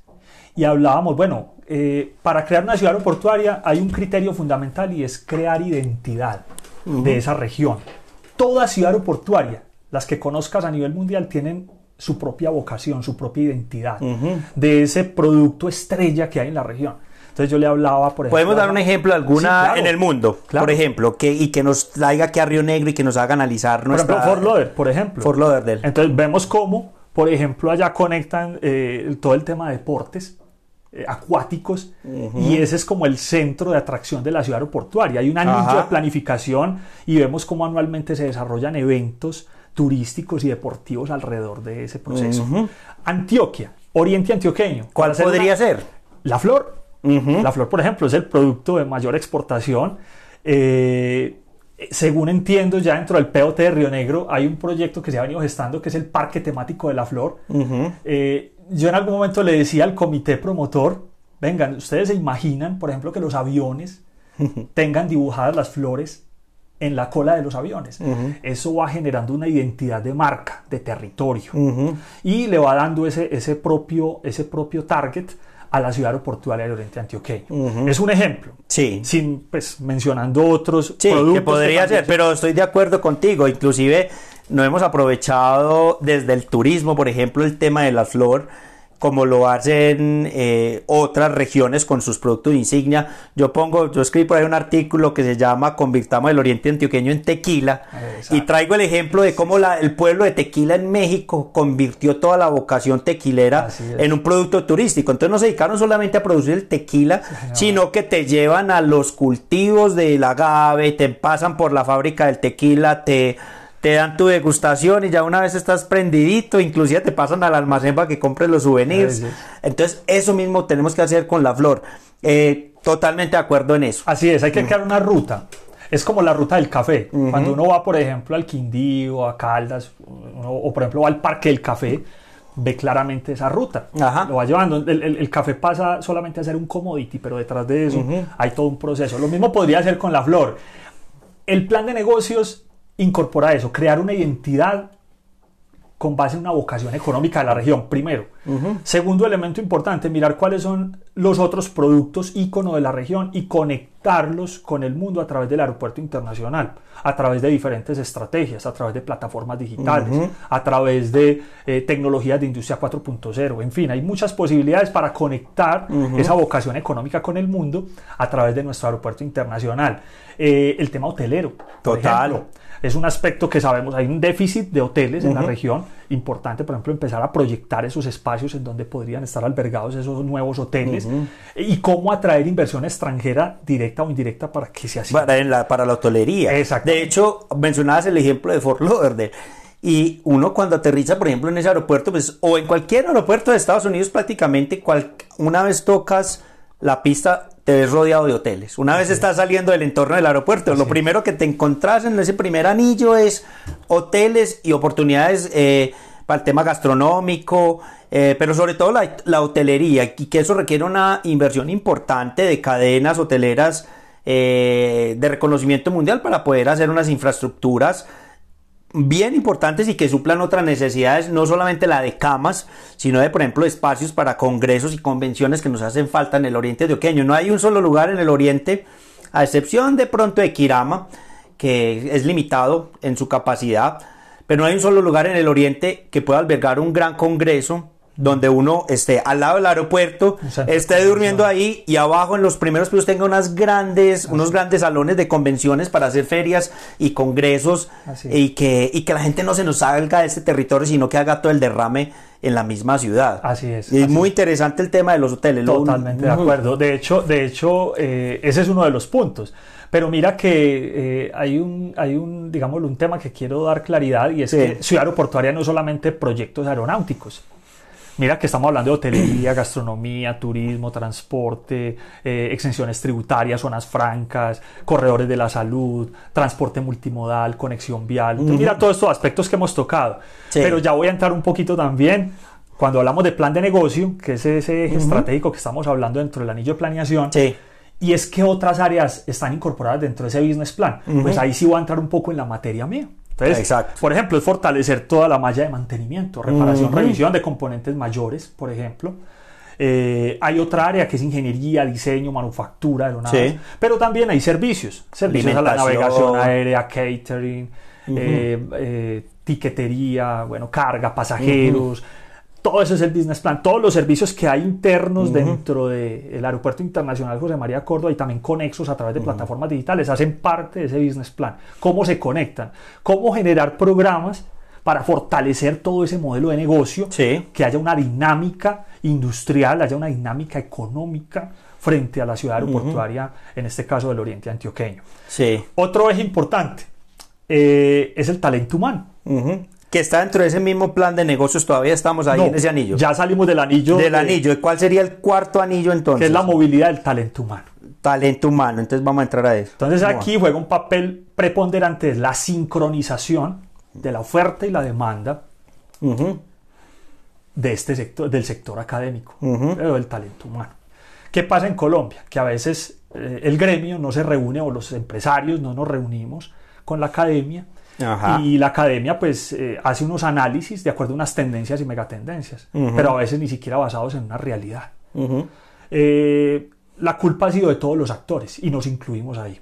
y hablábamos, bueno, eh, para crear una ciudad aeroportuaria hay un criterio fundamental y es crear identidad de esa región. Toda ciudad aeroportuaria, las que conozcas a nivel mundial, tienen su propia vocación, su propia identidad de ese producto estrella que hay en la región. Entonces yo le hablaba, por ejemplo... Podemos dar un ejemplo alguna Sí, claro. en el mundo, Claro. por ejemplo, que, y que nos traiga aquí a Río Negro y que nos haga analizar Por nuestra... ejemplo, Fort Lauderdale, por ejemplo. Fort Lauderdale. Entonces vemos cómo, por ejemplo, allá conectan eh, todo el tema de deportes eh, acuáticos y ese es como el centro de atracción de la ciudad aeroportuaria. Hay un anillo Ajá. de planificación y vemos cómo anualmente se desarrollan eventos turísticos y deportivos alrededor de ese proceso. Antioquia, Oriente Antioqueño. ¿Cuál hacer podría una- ser? La flor. La flor, por ejemplo, es el producto de mayor exportación. Eh, según entiendo, ya dentro del POT de Río Negro hay un proyecto que se ha venido gestando que es el Parque Temático de la Flor. Eh, yo en algún momento le decía al comité promotor, vengan, ustedes se imaginan, por ejemplo, que los aviones tengan dibujadas las flores en la cola de los aviones. Eso va generando una identidad de marca, de territorio Ujú. y le va dando ese, ese, propio, ese propio target a la ciudad aeroportuaria del Oriente Antioqueño. Es un ejemplo, Sí. sin pues mencionando otros Sí, productos que podría también ser, pero estoy de acuerdo contigo. Inclusive no hemos aprovechado desde el turismo, por ejemplo, el tema de la flor, como lo hacen eh, otras regiones con sus productos de insignia. Yo pongo, yo escribí por ahí un artículo que se llama Convirtamos el Oriente Antioqueño en Tequila Exacto. y traigo el ejemplo de cómo la- el pueblo de Tequila en México convirtió toda la vocación tequilera en un producto turístico. Entonces no se dedicaron solamente a producir el tequila, sino que te llevan a los cultivos del agave, te pasan por la fábrica del tequila, te, te dan tu degustación y ya una vez estás prendidito, inclusive te pasan al almacén para que compres los souvenirs. Entonces eso mismo tenemos que hacer con la flor. Eh, totalmente de acuerdo en eso. Así es, hay que crear una ruta. Es como la ruta del café. Cuando uno va, por ejemplo, al Quindío, a Caldas, uno- o por ejemplo va al Parque del Café, ve claramente esa ruta. Ajá. Lo va llevando. El, el- el café pasa solamente a ser un commodity, pero detrás de eso hay todo un proceso. Lo mismo podría ser con la flor. El plan de negocios incorpora eso, crear una identidad con base en una vocación económica de la región, primero. Segundo elemento importante, mirar cuáles son los otros productos ícono de la región y conectarlos con el mundo a través del aeropuerto internacional, a través de diferentes estrategias, a través de plataformas digitales, a través de eh, tecnologías de industria 4.0, en fin, hay muchas posibilidades para conectar esa vocación económica con el mundo a través de nuestro aeropuerto internacional. Eh, el tema hotelero, por Total. ejemplo, es un aspecto que sabemos, hay un déficit de hoteles en la región, importante, por ejemplo, empezar a proyectar esos espacios en donde podrían estar albergados esos nuevos hoteles y cómo atraer inversión extranjera directa o indirecta para que se así. para, en la, para la hotelería. Exacto. De hecho, mencionabas el ejemplo de Fort Lauderdale. Y uno cuando aterriza, por ejemplo, en ese aeropuerto, pues, o en cualquier aeropuerto de Estados Unidos, prácticamente, cual- una vez tocas la pista, te ves rodeado de hoteles. Una vez estás saliendo del entorno del aeropuerto, lo primero que te encontrás en ese primer anillo es hoteles y oportunidades eh, para el tema gastronómico, eh, pero sobre todo la, la hotelería, y que eso requiere una inversión importante de cadenas hoteleras eh, de reconocimiento mundial para poder hacer unas infraestructuras bien importantes y que suplan otras necesidades, no solamente la de camas, sino de, por ejemplo, espacios para congresos y convenciones que nos hacen falta en el oriente antioqueño. No hay un solo lugar en el oriente, a excepción de pronto de Kirama, que es limitado en su capacidad, pero no hay un solo lugar en el oriente que pueda albergar un gran congreso donde uno esté al lado del aeropuerto, esté durmiendo ahí y abajo en los primeros pisos tenga unas grandes, unos grandes salones de convenciones para hacer ferias y congresos y que, y que la gente no se nos salga de este territorio, sino que haga todo el derrame en la misma ciudad. Así es. Y es muy interesante el tema de los hoteles. Totalmente de acuerdo. De hecho, de hecho eh, ese es uno de los puntos. Pero mira que eh, hay un, hay un, digamos, un tema que quiero dar claridad y es que Ciudad Aeroportuaria no es solamente proyectos aeronáuticos. Mira que estamos hablando de hotelería, gastronomía, turismo, transporte, eh, exenciones tributarias, zonas francas, corredores de la salud, transporte multimodal, conexión vial. Mira todos estos aspectos que hemos tocado. Pero ya voy a entrar un poquito también cuando hablamos de plan de negocio, que es ese eje estratégico que estamos hablando dentro del anillo de planeación. Y es que otras áreas están incorporadas dentro de ese business plan. Pues ahí sí voy a entrar un poco en la materia mía. Exacto. por ejemplo, es fortalecer toda la malla de mantenimiento, reparación, revisión de componentes mayores, por ejemplo. Eh, hay otra área que es ingeniería, diseño, manufactura, aeronaves, pero también hay servicios, servicios a la navegación aérea, catering, eh, eh, tiquetería, bueno, carga, pasajeros, todo eso es el business plan. Todos los servicios que hay internos dentro del Aeropuerto Internacional José María Córdoba y también conexos a través de plataformas digitales hacen parte de ese business plan. Cómo se conectan, cómo generar programas para fortalecer todo ese modelo de negocio, que haya una dinámica industrial, haya una dinámica económica frente a la ciudad aeroportuaria, en este caso del Oriente Antioqueño. Sí. Otro eje importante eh, es el talento humano que está dentro de ese mismo plan de negocios, todavía estamos ahí en ese anillo. Ya salimos del anillo. Del anillo. ¿Cuál sería el cuarto anillo entonces? Que es la movilidad del talento humano. Talento humano, entonces vamos a entrar a eso. Entonces aquí juega un papel preponderante la sincronización de la oferta y la demanda de este sector, del sector académico, pero del talento humano. ¿Qué pasa en Colombia? Que a veces eh, el gremio no se reúne o los empresarios no nos reunimos con la academia y la academia pues eh, hace unos análisis de acuerdo a unas tendencias y megatendencias, pero a veces ni siquiera basados en una realidad. Eh, la culpa ha sido de todos los actores y nos incluimos ahí.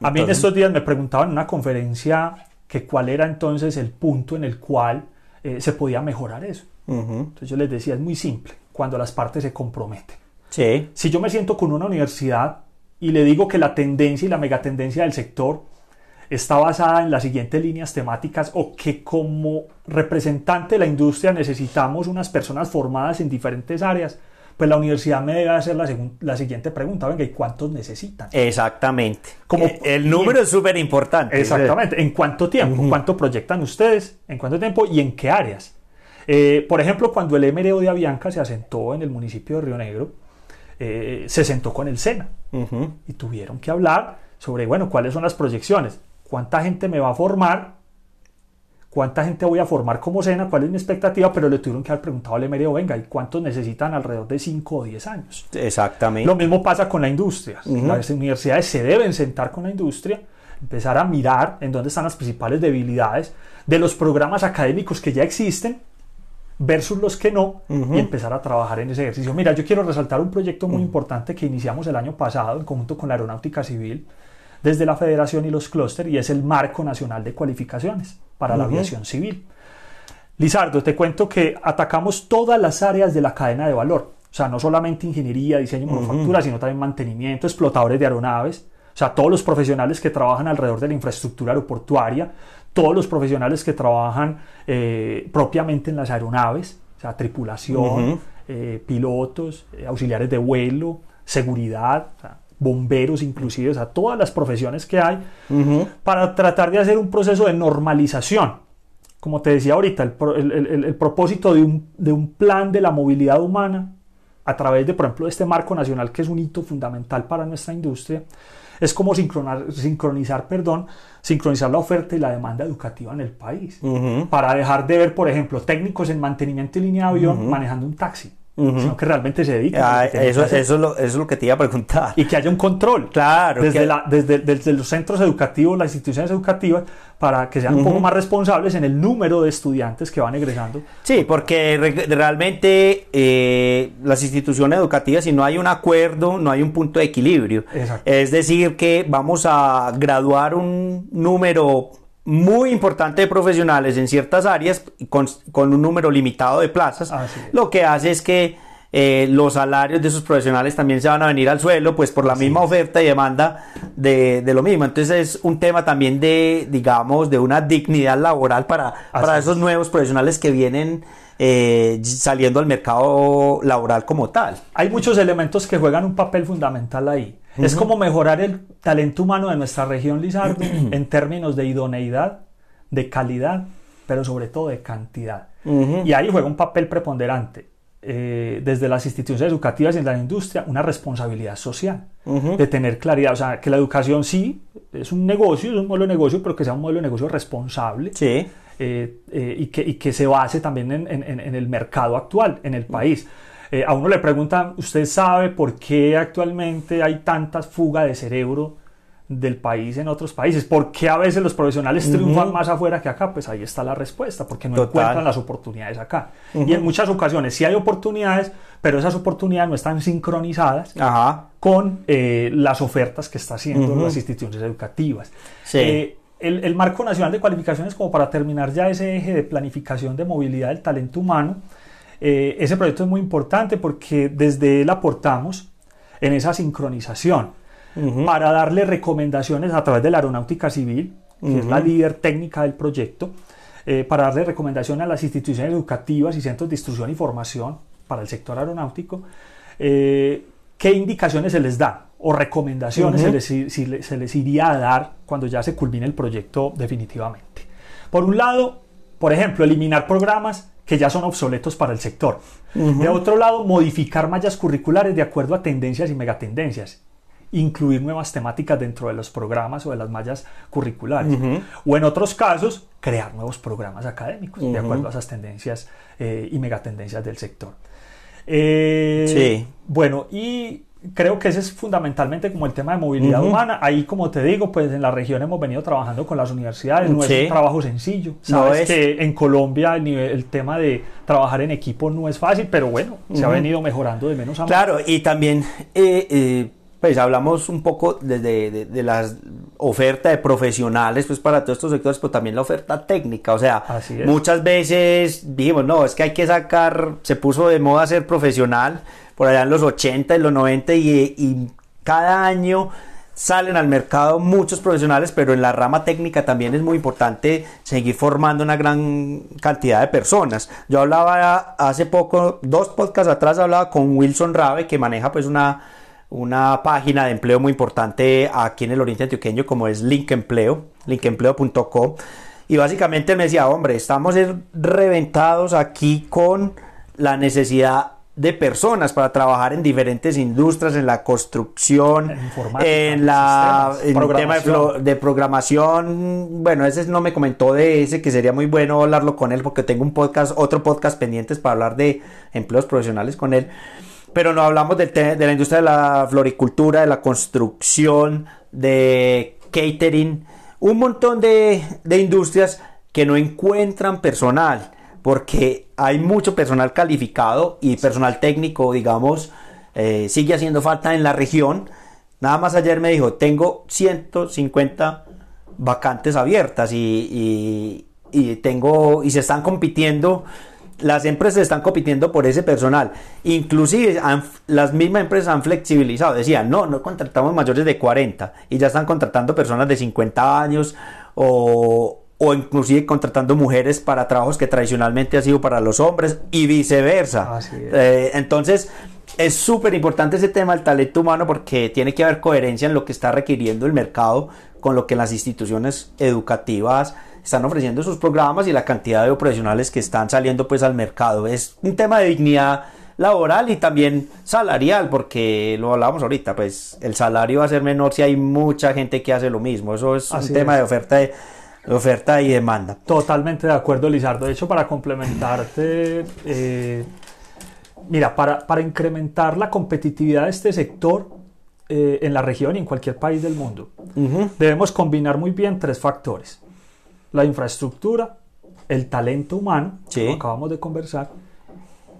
A mí en estos días me preguntaban en una conferencia que cuál era entonces el punto en el cual eh, se podía mejorar eso. Entonces yo les decía, es muy simple, cuando las partes se comprometen. Si yo me siento con una universidad y le digo que la tendencia y la megatendencia del sector está basada en las siguientes líneas temáticas o que como representante de la industria necesitamos unas personas formadas en diferentes áreas, pues la universidad me debe hacer la, la siguiente pregunta, venga, ¿y cuántos necesitan? Exactamente. Como, eh, el número es súper importante. Exactamente. ¿En cuánto tiempo? ¿Cuánto proyectan ustedes? ¿En cuánto tiempo? ¿Y en qué áreas? Eh, por ejemplo, cuando el MRO de Avianca se asentó en el municipio de Río Negro, eh, se sentó con el SENA y tuvieron que hablar sobre, bueno, cuáles son las proyecciones cuánta gente me va a formar, cuánta gente voy a formar como cena, cuál es mi expectativa, pero le tuvieron que haber preguntado al MRO, venga, ¿y cuántos necesitan alrededor de 5 o 10 años? Exactamente. Lo mismo pasa con la industria. Las universidades se deben sentar con la industria, empezar a mirar en dónde están las principales debilidades de los programas académicos que ya existen versus los que no y empezar a trabajar en ese ejercicio. Mira, yo quiero resaltar un proyecto muy importante que iniciamos el año pasado en conjunto con la Aeronáutica Civil, desde la federación y los clústeres y es el marco nacional de cualificaciones para la aviación civil. Lizardo, te cuento que atacamos todas las áreas de la cadena de valor, o sea, no solamente ingeniería, diseño, manufactura, sino también mantenimiento, explotadores de aeronaves, o sea, todos los profesionales que trabajan alrededor de la infraestructura aeroportuaria, todos los profesionales que trabajan eh, propiamente en las aeronaves, o sea, tripulación, eh, pilotos, eh, auxiliares de vuelo, seguridad, o sea, bomberos inclusive, o sea, todas las profesiones que hay, para tratar de hacer un proceso de normalización. Como te decía ahorita, el, propósito de un, de un, plan de la movilidad humana, a través de, por ejemplo, este marco nacional, que es un hito fundamental para nuestra industria, es como sincronizar, sincronizar, perdón, sincronizar la oferta y la demanda educativa en el país. Para dejar de ver, por ejemplo, técnicos en mantenimiento de línea de avión manejando un taxi sino que realmente se dediquen. Ah, eso, eso, es lo, eso, es lo, que te iba a preguntar. Y que haya un control. Claro. Desde, la, desde, desde, los centros educativos, las instituciones educativas, para que sean un poco más responsables en el número de estudiantes que van egresando. Sí, porque realmente eh, las instituciones educativas, si no hay un acuerdo, no hay un punto de equilibrio. Exacto. Es decir, que vamos a graduar un número muy importante de profesionales en ciertas áreas con, con un número limitado de plazas, lo que hace es que eh, los salarios de esos profesionales también se van a venir al suelo, pues por la misma oferta y demanda de, de, lo mismo. Entonces es un tema también de, digamos, de una dignidad laboral para, para esos nuevos profesionales que vienen eh, saliendo al mercado laboral como tal. Hay muchos elementos que juegan un papel fundamental ahí. Es como mejorar el talento humano de nuestra región, Lizardo, en términos de idoneidad, de calidad, pero sobre todo de cantidad. Y ahí juega un papel preponderante. Eh, desde las instituciones educativas y en la industria, una responsabilidad social, de tener claridad. O sea, que la educación sí es un negocio, es un modelo de negocio, pero que sea un modelo de negocio responsable. Sí. Eh, eh, y, que, y, que, se base también en, en, en, el mercado actual, en el país. Eh, a uno le preguntan, ¿usted sabe por qué actualmente hay tantas fuga de cerebro del país en otros países? ¿Por qué a veces los profesionales triunfan más afuera que acá? Pues ahí está la respuesta, porque no encuentran las oportunidades acá. Y en muchas ocasiones sí hay oportunidades, pero esas oportunidades no están sincronizadas con eh, las ofertas que están haciendo las instituciones educativas. Sí. El, el, marco nacional de cualificaciones, como para terminar ya ese eje de planificación de movilidad del talento humano, eh, ese proyecto es muy importante porque desde él aportamos en esa sincronización para darle recomendaciones a través de la aeronáutica civil, que es la líder técnica del proyecto, eh, para darle recomendaciones a las instituciones educativas y centros de instrucción y formación para el sector aeronáutico, eh, qué indicaciones se les da o recomendaciones se, les, se les iría a dar cuando ya se culmine el proyecto definitivamente. Por un lado, por ejemplo, eliminar programas que ya son obsoletos para el sector. De otro lado, modificar mallas curriculares de acuerdo a tendencias y megatendencias. Incluir nuevas temáticas dentro de los programas o de las mallas curriculares. O en otros casos, crear nuevos programas académicos de acuerdo a esas tendencias eh, y megatendencias del sector. Eh, sí. Bueno, y creo que ese es fundamentalmente como el tema de movilidad humana. Ahí, como te digo, pues en la región hemos venido trabajando con las universidades. No es un trabajo sencillo. Sabes que en Colombia el, el, tema de trabajar en equipo no es fácil, pero bueno, se ha venido mejorando de menos a más. Claro, y también, eh, eh, pues hablamos un poco de, de, de, la oferta de profesionales, pues para todos estos sectores, pero también la oferta técnica. O sea, muchas veces dijimos, no, es que hay que sacar, se puso de moda ser profesional por allá en los 80 y los 90 y, cada año salen al mercado muchos profesionales, pero en la rama técnica también es muy importante seguir formando una gran cantidad de personas. Yo hablaba hace poco, dos podcasts atrás, hablaba con Wilson Rabe, que maneja pues una, una página de empleo muy importante aquí en el Oriente Antioqueño, como es Link Empleo, linkempleo.com. Y básicamente me decía, hombre, estamos reventados aquí con la necesidad de personas para trabajar en diferentes industrias, en la construcción, en, la en tema de, programación. Bueno, ese no me comentó de ese, que sería muy bueno hablarlo con él porque tengo un podcast, otro podcast pendientes para hablar de empleos profesionales con él. Pero no hablamos de, de la industria de la floricultura, de la construcción, de catering, un montón de, de industrias que no encuentran personal porque hay mucho personal calificado y personal técnico, digamos, eh, sigue haciendo falta en la región. Nada más ayer me dijo, tengo 150 vacantes abiertas y, tengo y se están compitiendo las empresas están compitiendo por ese personal. Inclusive las mismas empresas han flexibilizado. Decían, no, no contratamos mayores de 40 y ya están contratando personas de 50 años o, o inclusive contratando mujeres para trabajos que tradicionalmente ha sido para los hombres y viceversa. Eh, entonces, es súper importante ese tema del talento humano porque tiene que haber coherencia en lo que está requiriendo el mercado con lo que las instituciones educativas están ofreciendo sus programas y la cantidad de profesionales que están saliendo pues al mercado. Es un tema de dignidad laboral y también salarial, porque lo hablábamos ahorita, pues el salario va a ser menor si hay mucha gente que hace lo mismo. Eso es un tema de oferta de oferta y demanda. Totalmente de acuerdo, Lizardo. De hecho, para complementarte, eh, Mira, para, para incrementar la competitividad de este sector eh, en la región y en cualquier país del mundo, debemos combinar muy bien tres factores. La infraestructura, el talento humano, Sí. como acabamos de conversar,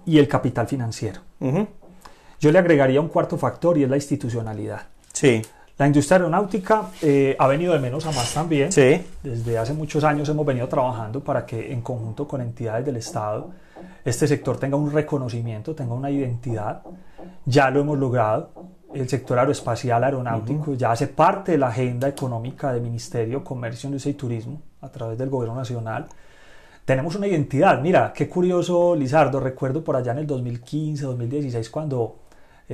y el capital financiero. Yo le agregaría un cuarto factor y es la institucionalidad. Sí, La industria aeronáutica eh, ha venido de menos a más también. sí. Desde hace muchos años hemos venido trabajando para que en conjunto con entidades del Estado este sector tenga un reconocimiento, tenga una identidad. Ya lo hemos logrado. El sector aeroespacial aeronáutico ya hace parte de la agenda económica del Ministerio de Comercio, Industria y Turismo a través del Gobierno Nacional. Tenemos una identidad. Mira, qué curioso, Lizardo. Recuerdo por allá en el 2015, 2016, cuando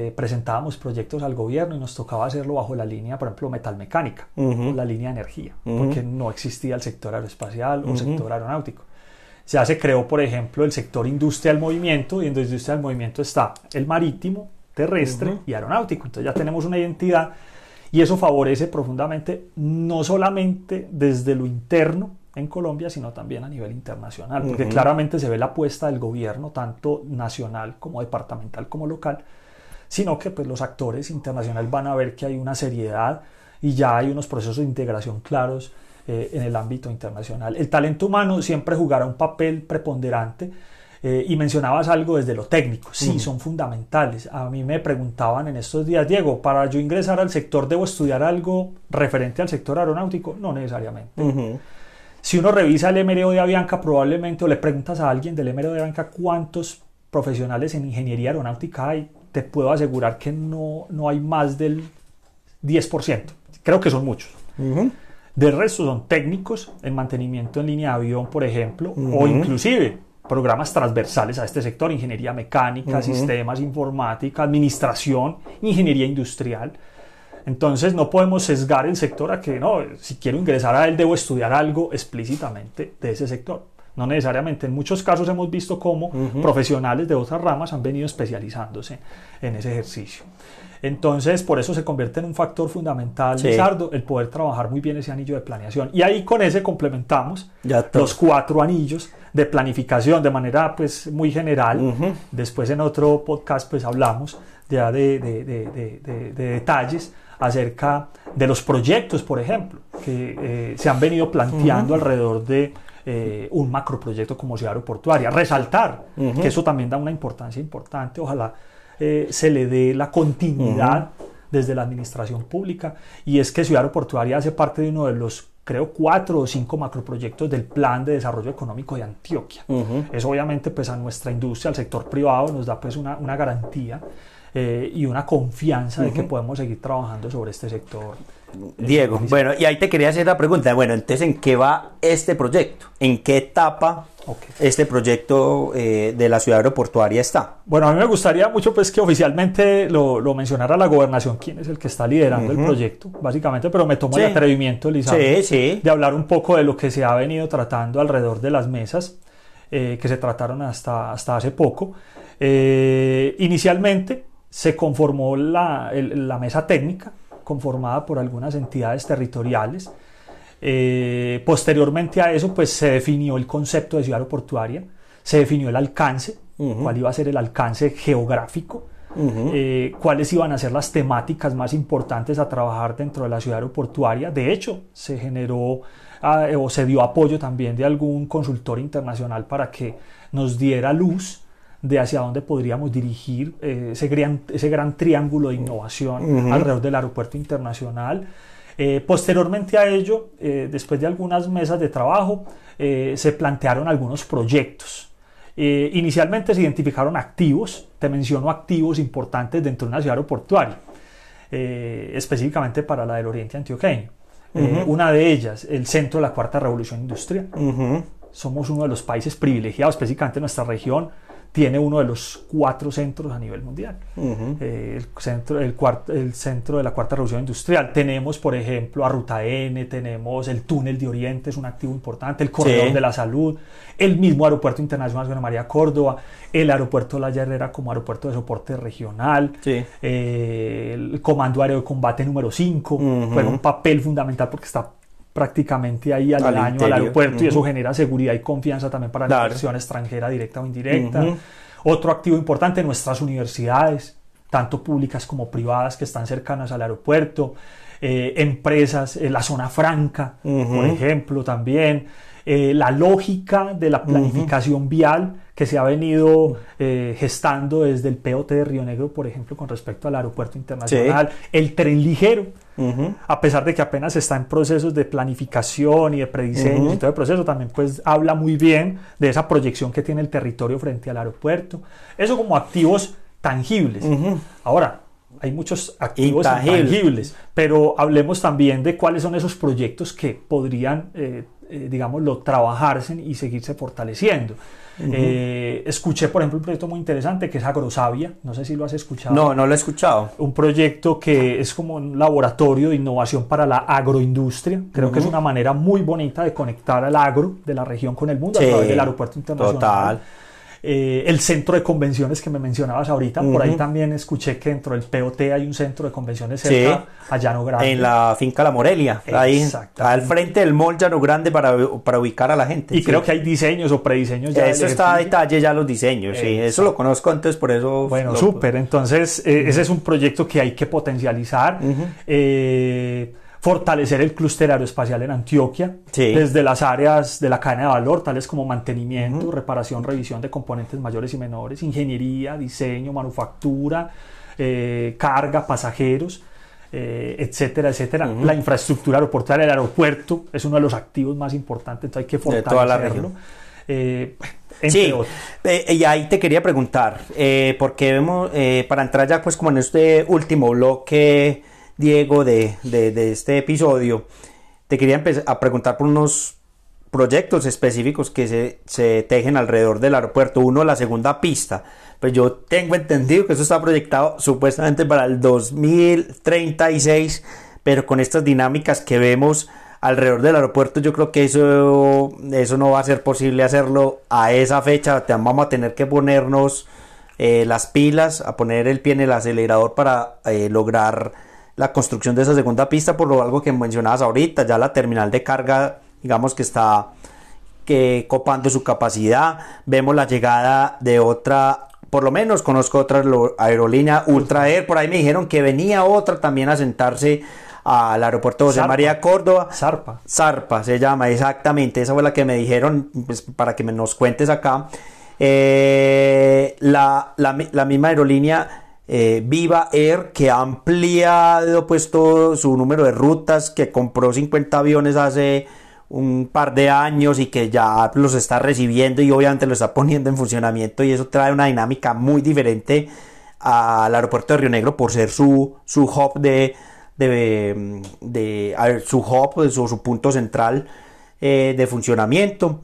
eh, presentábamos proyectos al gobierno y nos tocaba hacerlo bajo la línea, por ejemplo, metalmecánica, Ujú. o la línea energía, Ujú. porque no existía el sector aeroespacial o Ujú. sector aeronáutico. Ya se creó, por ejemplo, el sector industria del movimiento y en la industria del movimiento está el marítimo, terrestre y aeronáutico. Entonces ya tenemos una identidad y eso favorece profundamente no solamente desde lo interno en Colombia, sino también a nivel internacional, porque claramente se ve la apuesta del gobierno, tanto nacional como departamental como local, sino que pues, los actores internacionales van a ver que hay una seriedad y ya hay unos procesos de integración claros eh, en el ámbito internacional. El talento humano siempre jugará un papel preponderante eh, y mencionabas algo desde lo técnico, sí, son fundamentales. A mí me preguntaban en estos días, Diego, para yo ingresar al sector debo estudiar algo referente al sector aeronáutico, no necesariamente. Si uno revisa el MRO de Avianca, probablemente o le preguntas a alguien del MRO de Avianca cuántos profesionales en ingeniería aeronáutica hay, te puedo asegurar que no, no hay más del 10%. Creo que son muchos. Ujú. De resto son técnicos en mantenimiento en línea de avión, por ejemplo, o inclusive programas transversales a este sector, ingeniería mecánica, sistemas, informática, administración, ingeniería industrial. Entonces no podemos sesgar el sector a que no, si quiero ingresar a él debo estudiar algo explícitamente de ese sector. No necesariamente, en muchos casos hemos visto cómo profesionales de otras ramas han venido especializándose en ese ejercicio. Entonces, por eso se convierte en un factor fundamental, Sí. Lizardo, el poder trabajar muy bien ese anillo de planeación. Y ahí con ese complementamos Ya los cuatro anillos de planificación de manera pues muy general. Después en otro podcast pues hablamos ya de, de- de- de- de- de detalles acerca de los proyectos, por ejemplo, que eh, se han venido planteando alrededor de eh, un macroproyecto como ciudad aeroportuaria. Resaltar Ujú. que eso también da una importancia importante. Ojalá eh, se le dé la continuidad desde la administración pública y es que Ciudad Aeroportuaria hace parte de uno de los creo cuatro o cinco macroproyectos del Plan de Desarrollo Económico de Antioquia. Ujú. Eso obviamente pues a nuestra industria, al sector privado, nos da pues una, una garantía eh, y una confianza de que podemos seguir trabajando sobre este sector. Diego, bueno, y ahí te quería hacer la pregunta, bueno, entonces, ¿en qué va este proyecto? ¿En qué etapa este proyecto eh, de la ciudad aeroportuaria está? Bueno, a mí me gustaría mucho pues que oficialmente lo, lo mencionara la gobernación, quién es el que está liderando el proyecto, básicamente, pero me tomo Sí. el atrevimiento, Sí, sí. de hablar un poco de lo que se ha venido tratando alrededor de las mesas eh, que se trataron hasta, hasta hace poco. Eh, inicialmente se conformó la, el- la mesa técnica, conformada por algunas entidades territoriales. Eh, posteriormente a eso, pues se definió el concepto de ciudad aeroportuaria, se definió el alcance, Ujú. cuál iba a ser el alcance geográfico, Ujú. eh, cuáles iban a ser las temáticas más importantes a trabajar dentro de la ciudad aeroportuaria. De hecho, se generó ah, o se dio apoyo también de algún consultor internacional para que nos diera luz de hacia dónde podríamos dirigir eh, ese, gran, ese gran triángulo de innovación alrededor del aeropuerto internacional. Eh, posteriormente a ello, eh, después de algunas mesas de trabajo, eh, se plantearon algunos proyectos. Inicialmente se identificaron activos, te menciono activos importantes dentro de una ciudad aeroportuaria, específicamente para la del Oriente Antioqueño. Una de ellas, el centro de la cuarta revolución industrial. Somos uno de los países privilegiados, específicamente nuestra región tiene uno de los cuatro centros a nivel mundial. Eh, el, centro, el, el centro de la cuarta revolución industrial. Tenemos, por ejemplo, a Ruta N, tenemos el túnel de Oriente, es un activo importante, el corredor Sí. de la salud, el mismo aeropuerto internacional Juana María Córdoba, el aeropuerto La Herrera como aeropuerto de soporte regional, Sí. eh, el Comando Aéreo de Combate número 5, Ujú. juega un papel fundamental porque está prácticamente ahí al, Al año al aeropuerto y eso genera seguridad y confianza también para la inversión extranjera directa o indirecta. Otro activo importante, nuestras universidades, tanto públicas como privadas que están cercanas al aeropuerto, eh, empresas, en la zona franca, por ejemplo, también. Eh, la lógica de la planificación vial que se ha venido eh, gestando desde el POT de Río Negro, por ejemplo, con respecto al aeropuerto internacional, el tren ligero, a pesar de que apenas está en procesos de planificación y de prediseño y todo el proceso, también pues habla muy bien de esa proyección que tiene el territorio frente al aeropuerto. Eso como activos tangibles. Ahora, hay muchos activos intangibles. pero hablemos también de cuáles son esos proyectos que podrían, eh, eh, digámoslo, trabajarse y seguirse fortaleciendo. Eh, escuché, por ejemplo, un proyecto muy interesante que es Agrosavia, no sé si lo has escuchado. No, no lo he escuchado. Un proyecto que es como un laboratorio de innovación para la agroindustria. Creo que es una manera muy bonita de conectar al agro de la región con el mundo a través del aeropuerto internacional. Total. Eh, el centro de convenciones que me mencionabas ahorita, por ahí también escuché que dentro del POT hay un centro de convenciones cerca a Llano Grande. En la finca La Morelia, ahí al frente del mall Llano Grande para, para ubicar a la gente. Y creo que hay diseños o prediseños ya. Eso está a detalle ya los diseños, sí, eso lo conozco antes, por eso. Bueno, súper, entonces eh, ese es un proyecto que hay que potencializar fortalecer el clúster aeroespacial en Antioquia, desde las áreas de la cadena de valor, tales como mantenimiento, reparación, revisión de componentes mayores y menores, ingeniería, diseño, manufactura, eh, carga, pasajeros. Eh, etcétera, etcétera. La infraestructura aeroportuaria del aeropuerto es uno de los activos más importantes, entonces hay que fortalecerlo. Eh, sí, y ahí te quería preguntar, porque vemos, para entrar ya pues como en este último bloque Diego, de, este episodio, te quería a preguntar por unos proyectos específicos que se, se, tejen alrededor del aeropuerto. Uno, la segunda pista. Pues yo tengo entendido que eso está proyectado supuestamente para el 2036, pero con estas dinámicas que vemos alrededor del aeropuerto, yo creo que eso, eso no va a ser posible hacerlo a esa fecha. Vamos a tener que ponernos eh, las pilas, a poner el pie en el acelerador para eh, lograr la construcción de esa segunda pista, por lo algo que mencionabas ahorita, ya la terminal de carga, digamos que está que copando su capacidad, vemos la llegada de otra, por lo menos conozco otra aerolínea, Ultra Air, por ahí me dijeron que venía otra también a sentarse al aeropuerto José María Córdoba. Zarpa. Zarpa se llama, exactamente, esa fue la que me dijeron, pues, para que me nos cuentes acá. Eh, la, la misma aerolínea eh, Viva Air, que ha ampliado pues su número de rutas, que compró 50 aviones hace un par de años y que ya los está recibiendo y obviamente lo está poniendo en funcionamiento y eso trae una dinámica muy diferente al aeropuerto de Río Negro por ser su, su hub de, de, su su, su punto central eh, de funcionamiento.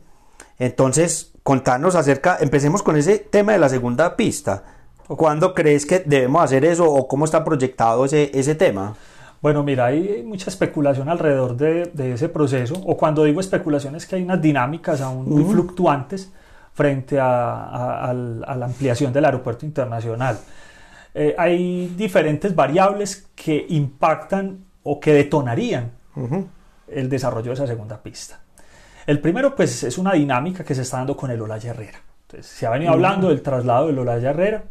Entonces, contanos acerca, empecemos con ese tema de la segunda pista. ¿Cuándo crees que debemos hacer eso o cómo está proyectado ese, ese tema? Bueno, mira, hay mucha especulación alrededor de, de, ese proceso, o cuando digo especulación es que hay unas dinámicas aún muy fluctuantes frente a, a, la ampliación del aeropuerto internacional. Eh, hay diferentes variables que impactan o que detonarían el desarrollo de esa segunda pista. El primero, pues, es una dinámica que se está dando con el Olaya Herrera. Entonces, se ha venido hablando del traslado del Olaya Herrera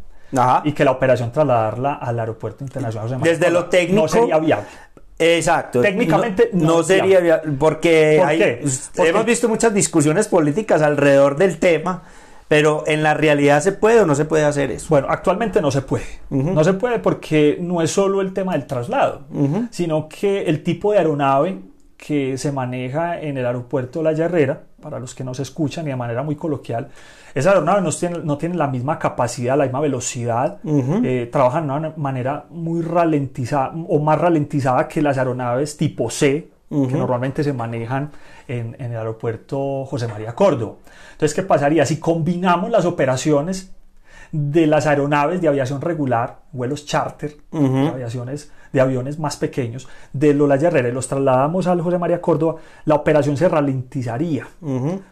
y que la operación trasladarla al aeropuerto internacional desde lo técnico no sería viable. Exacto. Técnicamente no, sería viable porque hemos visto muchas discusiones políticas alrededor del tema. Pero en la realidad se puede o no se puede hacer eso. Bueno, actualmente no se puede. No se puede porque no es solo el tema del traslado, sino que el tipo de aeronave que se maneja en el aeropuerto de La Herrera, para los que no se escuchan y de manera muy coloquial, esas aeronaves no tienen, no tienen la misma capacidad, la misma velocidad, eh, trabajan de una manera muy ralentizada o más ralentizada que las aeronaves tipo C, que normalmente se manejan en, en, el aeropuerto José María Córdoba. Entonces, ¿qué pasaría? Si combinamos las operaciones de las aeronaves de aviación regular, vuelos charter, de, aviaciones, de aviones más pequeños, de Lola Herrera y los trasladamos al José María Córdoba, la operación se ralentizaría,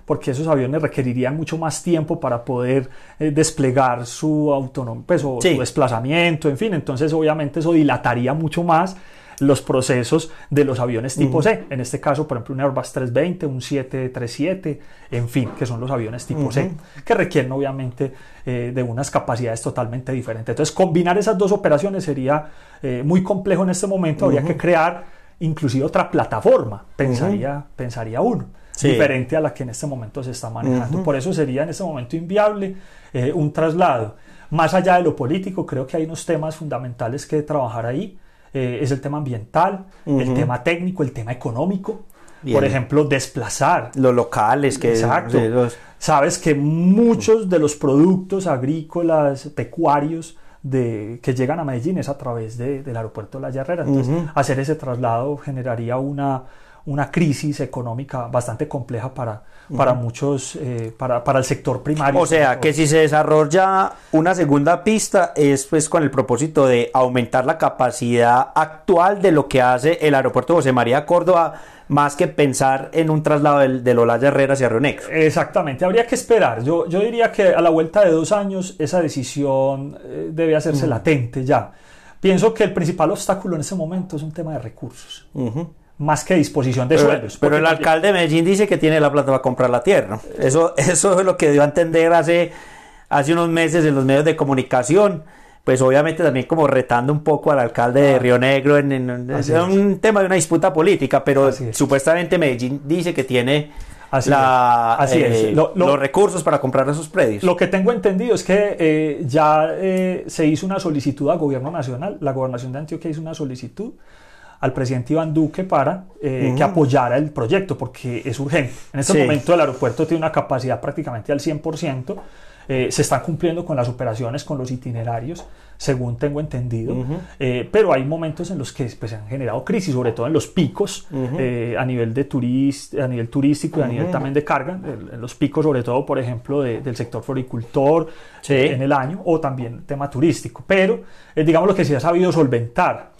porque esos aviones requerirían mucho más tiempo para poder eh, desplegar su autonomía, pues, su desplazamiento, en fin, entonces obviamente eso dilataría mucho más los procesos de los aviones tipo C. En este caso, por ejemplo, un Airbus 320, un 737, en fin, que son los aviones tipo C, que requieren obviamente eh, de unas capacidades totalmente diferentes. Entonces, combinar esas dos operaciones sería eh, muy complejo en este momento. Habría que crear inclusive otra plataforma, pensaría, pensaría uno. diferente a la que en este momento se está manejando. Por eso sería en este momento inviable eh, un traslado. Más allá de lo político, creo que hay unos temas fundamentales que trabajar ahí. Eh, es el tema ambiental, el tema técnico, el tema económico. Por ejemplo, desplazar. Los locales que... Exacto. Sabes que muchos de los productos agrícolas, pecuarios, de, que llegan a Medellín es a través del aeropuerto de La Herrera. Entonces, hacer ese traslado generaría una, una crisis económica bastante compleja para, para muchos, eh, para, para, el sector primario. O sea, que si se desarrolla una segunda pista es pues con el propósito de aumentar la capacidad actual de lo que hace el aeropuerto José María Córdoba, más que pensar en un traslado del, del Olaya Herrera hacia Río Negro. Exactamente, habría que esperar. Yo, yo diría que a la vuelta de dos años esa decisión eh, debe hacerse latente ya. Pienso que el principal obstáculo en ese momento es un tema de recursos más que disposición de sueldos. Pero el alcalde de Medellín dice que tiene la plata para comprar la tierra. Eso, eso es lo que dio a entender hace, hace unos meses en los medios de comunicación. Pues obviamente también como retando un poco al alcalde de Río Negro en, es un tema de una disputa política, pero supuestamente Medellín dice que tiene la, eh, los recursos para comprar esos predios. Lo que tengo entendido es que eh, ya eh, se hizo una solicitud al gobierno nacional, la gobernación de Antioquia hizo una solicitud al presidente Iván Duque para eh, que apoyara el proyecto, porque es urgente. En este momento el aeropuerto tiene una capacidad prácticamente al 100%, eh, se están cumpliendo con las operaciones, con los itinerarios, según tengo entendido, eh, pero hay momentos en los que pues, se han generado crisis, sobre todo en los picos a, nivel de turist, a nivel turístico y a nivel también de carga, en los picos sobre todo, por ejemplo, del sector floricultor en el año o también tema turístico, pero digamos lo que se ha sabido solventar.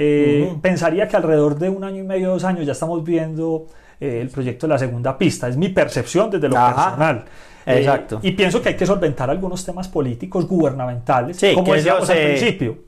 Eh, pensaría que alrededor de un año y medio, dos años, ya estamos viendo eh, el proyecto de la segunda pista. Es mi percepción desde lo personal. Eh, Exacto. y pienso que hay que solventar algunos temas políticos, gubernamentales, como decíamos al principio.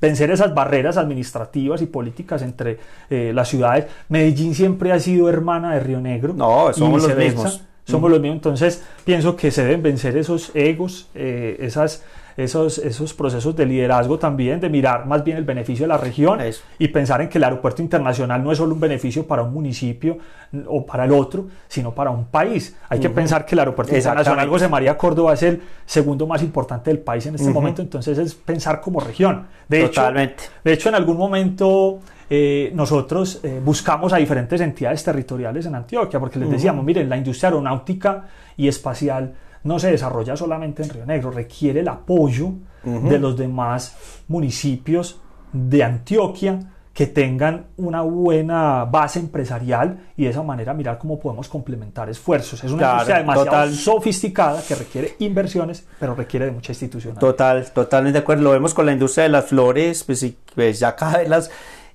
Vencer esas barreras administrativas y políticas entre las ciudades. Medellín siempre ha sido hermana de Río Negro. No, somos los mismos. Somos los mismos. Entonces, pienso que se deben vencer esos egos, esas esos, esos procesos de liderazgo también, de mirar más bien el beneficio de la región y pensar en que el aeropuerto internacional no es solo un beneficio para un municipio o para el otro, sino para un país. Hay que pensar que el aeropuerto internacional José María Córdoba es el segundo más importante del país en este momento, entonces es pensar como región. De Totalmente. Hecho, de hecho, en algún momento... Eh, nosotros eh, buscamos a diferentes entidades territoriales en Antioquia, porque les decíamos, miren, la industria aeronáutica y espacial no se desarrolla solamente en Río Negro, requiere el apoyo de los demás municipios de Antioquia que tengan una buena base empresarial y de esa manera mirar cómo podemos complementar esfuerzos. Es una industria demasiado sofisticada que requiere inversiones, pero requiere de mucha institución. Total, totalmente de acuerdo. Lo vemos con la industria de las flores, pues, pues ya cada vez las,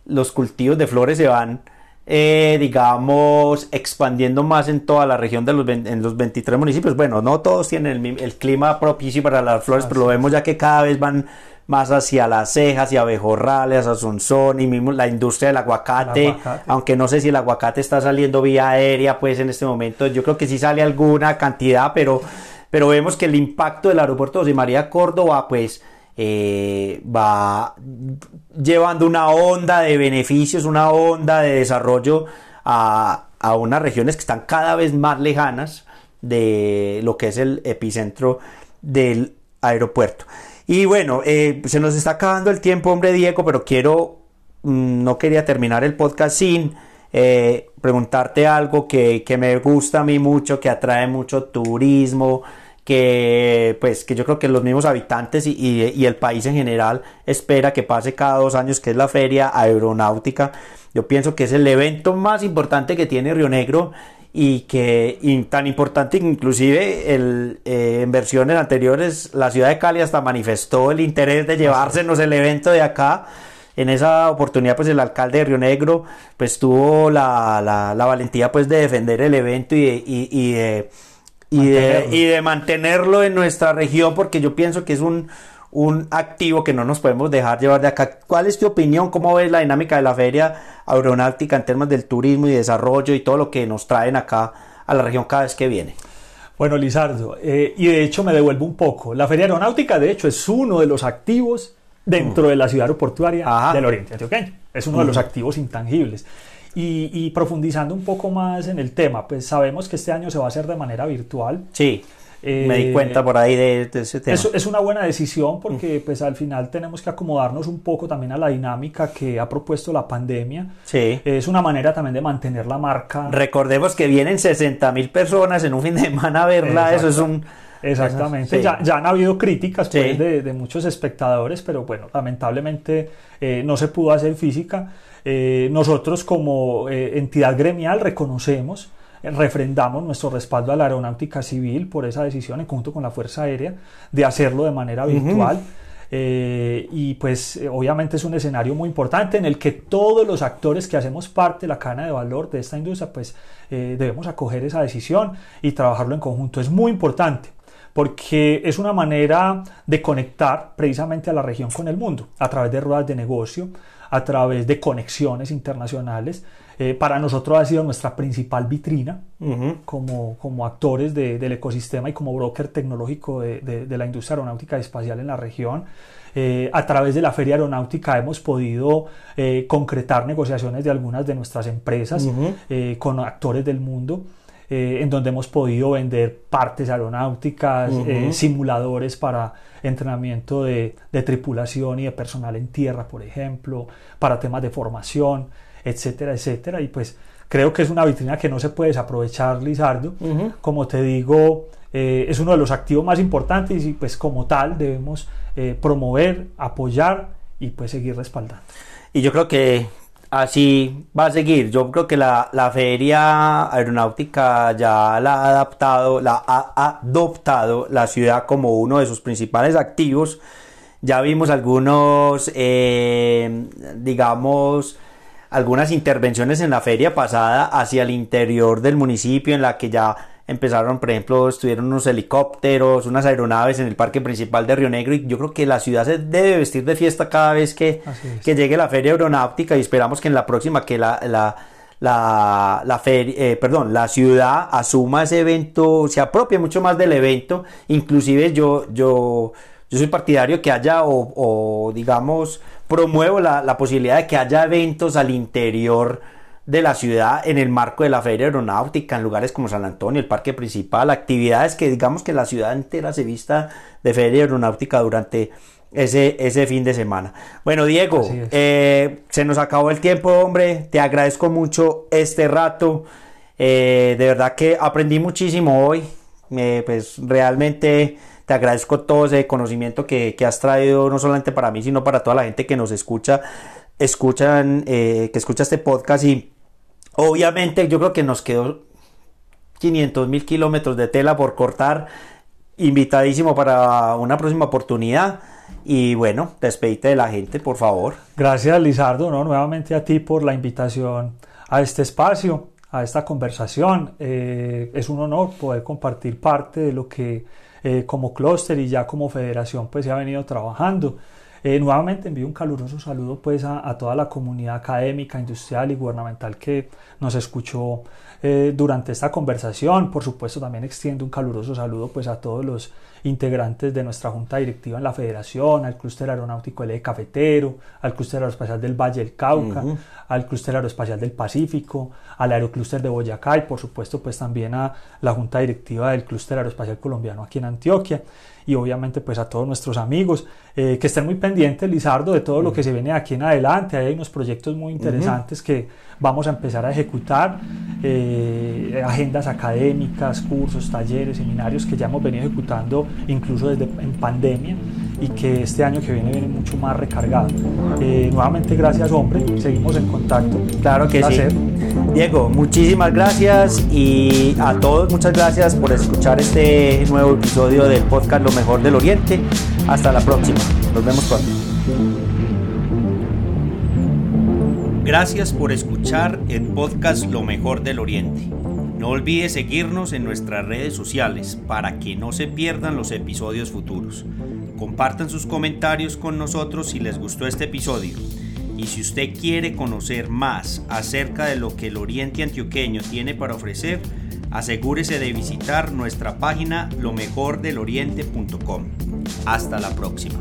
los cultivos de flores se van eh, digamos, expandiendo más en toda la región de los, en los 23 municipios. Bueno, no todos tienen el, clima propicio para las flores, pero lo vemos ya que cada vez van más hacia las cejas, hacia Abejorrales, hacia Asunción y mismo la industria del aguacate, aunque no sé si el aguacate está saliendo vía aérea, pues en este momento yo creo que sí sale alguna cantidad, pero, pero vemos que el impacto del aeropuerto José María Córdoba, pues eh, va llevando una onda de beneficios, una onda de desarrollo a, a unas regiones que están cada vez más lejanas de lo que es el epicentro del aeropuerto. Y bueno, eh, se nos está acabando el tiempo, hombre Diego, pero quiero, mm, no quería terminar el podcast sin eh, preguntarte algo que, que, me gusta a mí mucho, que atrae mucho turismo, que pues que yo creo que los mismos habitantes y, el país en general espera que pase cada dos años que es la feria aeronáutica. Yo pienso que es el evento más importante que tiene Río Negro y que tan importante inclusive el, eh, en versiones anteriores la ciudad de Cali hasta manifestó el interés de llevársenos el evento de acá. En esa oportunidad pues el alcalde de Río Negro pues tuvo la, la, valentía pues de defender el evento y, y de y de, mantenerlo en nuestra región porque yo pienso que es un, un activo que no nos podemos dejar llevar de acá. ¿Cuál es tu opinión? ¿Cómo ves la dinámica de la feria aeronáutica en temas del turismo y desarrollo y todo lo que nos traen acá a la región cada vez que viene? Bueno, Lizardo, eh, y de hecho me devuelvo un poco. La feria aeronáutica, de hecho, es uno de los activos dentro mm. de la ciudad aeroportuaria del Oriente Antioqueño. Es uno de los activos intangibles. Y, y, profundizando un poco más en el tema, pues sabemos que este año se va a hacer de manera virtual. Sí. Me di cuenta por ahí de, ese tema. Es, es, una buena decisión porque pues al final tenemos que acomodarnos un poco también a la dinámica que ha propuesto la pandemia. Sí. Es una manera también de mantener la marca. Recordemos que vienen 60 mil personas en un fin de semana a verla, eso es un... Exactamente, ya, ya, han habido críticas pues, de, de, muchos espectadores, pero bueno, lamentablemente eh, no se pudo hacer física. Eh, nosotros como eh, entidad gremial reconocemos refrendamos nuestro respaldo a la aeronáutica civil por esa decisión en conjunto con la Fuerza Aérea de hacerlo de manera virtual. Eh, y pues eh, obviamente es un escenario muy importante en el que todos los actores que hacemos parte de la cadena de valor de esta industria pues eh, debemos acoger esa decisión y trabajarlo en conjunto. Es muy importante porque es una manera de conectar precisamente a la región con el mundo a través de ruedas de negocio, a través de conexiones internacionales eh, para nosotros ha sido nuestra principal vitrina como, como, actores del ecosistema y como broker tecnológico de, de, la industria aeronáutica y espacial en la región. Eh, a través de la feria aeronáutica hemos podido eh, concretar negociaciones de algunas de nuestras empresas con actores del mundo. En donde hemos podido vender partes aeronáuticas, simuladores para entrenamiento de, de, tripulación y de personal en tierra, por ejemplo, para temas de formación etcétera, etcétera. Y pues creo que es una vitrina que no se puede desaprovechar, Lizardo. Como te digo, eh, es uno de los activos más importantes y pues como tal debemos eh, promover, apoyar y pues seguir respaldando. Y yo creo que así va a seguir. Yo creo que la, la, feria aeronáutica ya la ha adaptado, la ha adoptado la ciudad como uno de sus principales activos. Ya vimos algunos, eh, digamos, algunas intervenciones en la feria pasada hacia el interior del municipio en la que ya empezaron, por ejemplo, estuvieron unos helicópteros, unas aeronaves en el parque principal de Río Negro y yo creo que la ciudad se debe vestir de fiesta cada vez que, que llegue la feria aeronáutica y esperamos que en la próxima que la, la la, la feria, eh, perdón, la ciudad asuma ese evento, se apropie mucho más del evento, inclusive yo, yo, yo soy partidario que haya o, digamos promuevo la, la, posibilidad de que haya eventos al interior de la ciudad en el marco de la feria aeronáutica en lugares como San Antonio, el parque principal, actividades que digamos que la ciudad entera se vista de feria aeronáutica durante ese, ese fin de semana. Bueno, Diego, eh, se nos acabó el tiempo, hombre. Te agradezco mucho este rato. Eh, de verdad que aprendí muchísimo hoy. Eh, pues realmente te agradezco todo ese conocimiento que, has traído, no solamente para mí, sino para toda la gente que nos escucha, escuchan, eh, que escucha este podcast. Y obviamente yo creo que nos quedó 500 mil kilómetros de tela por cortar. Invitadísimo para una próxima oportunidad. Y bueno, despedite de la gente, por favor. Gracias, Lizardo, ¿no? nuevamente a ti por la invitación a este espacio, a esta conversación. Eh, es un honor poder compartir parte de lo que eh, como clúster y ya como federación pues se ha venido trabajando. Eh, nuevamente envío un caluroso saludo pues a, toda la comunidad académica, industrial y gubernamental que nos escuchó eh, durante esta conversación. Por supuesto también extiendo un caluroso saludo pues a todos los integrantes de nuestra junta directiva en la federación, al clúster aeronáutico L Cafetero, al clúster aeroespacial del Valle del Cauca, al clúster aeroespacial del Pacífico, al aeroclúster de Boyacá y por supuesto pues también a la junta directiva del clúster aeroespacial colombiano aquí en Antioquia. Y obviamente pues a todos nuestros amigos eh, que estén muy pendientes, Lizardo, de todo lo que se viene aquí en adelante. hay unos proyectos muy interesantes que vamos a empezar a ejecutar, eh, agendas académicas, cursos, talleres, seminarios que ya hemos venido ejecutando incluso desde en pandemia y que este año que viene viene mucho más recargado. Eh, nuevamente gracias hombre, seguimos en contacto. Claro que sí. Diego, muchísimas gracias y a todos muchas gracias por escuchar este nuevo episodio del podcast Lo mejor del Oriente. Hasta la próxima. Nos vemos pronto. Gracias por escuchar el podcast Lo mejor del Oriente. No olvides seguirnos en nuestras redes sociales para que no se pierdan los episodios futuros. Compartan sus comentarios con nosotros si les gustó este episodio. Y si usted quiere conocer más acerca de lo que el Oriente Antioqueño tiene para ofrecer, asegúrese de visitar nuestra página lomejordeloriente.com. Hasta la próxima.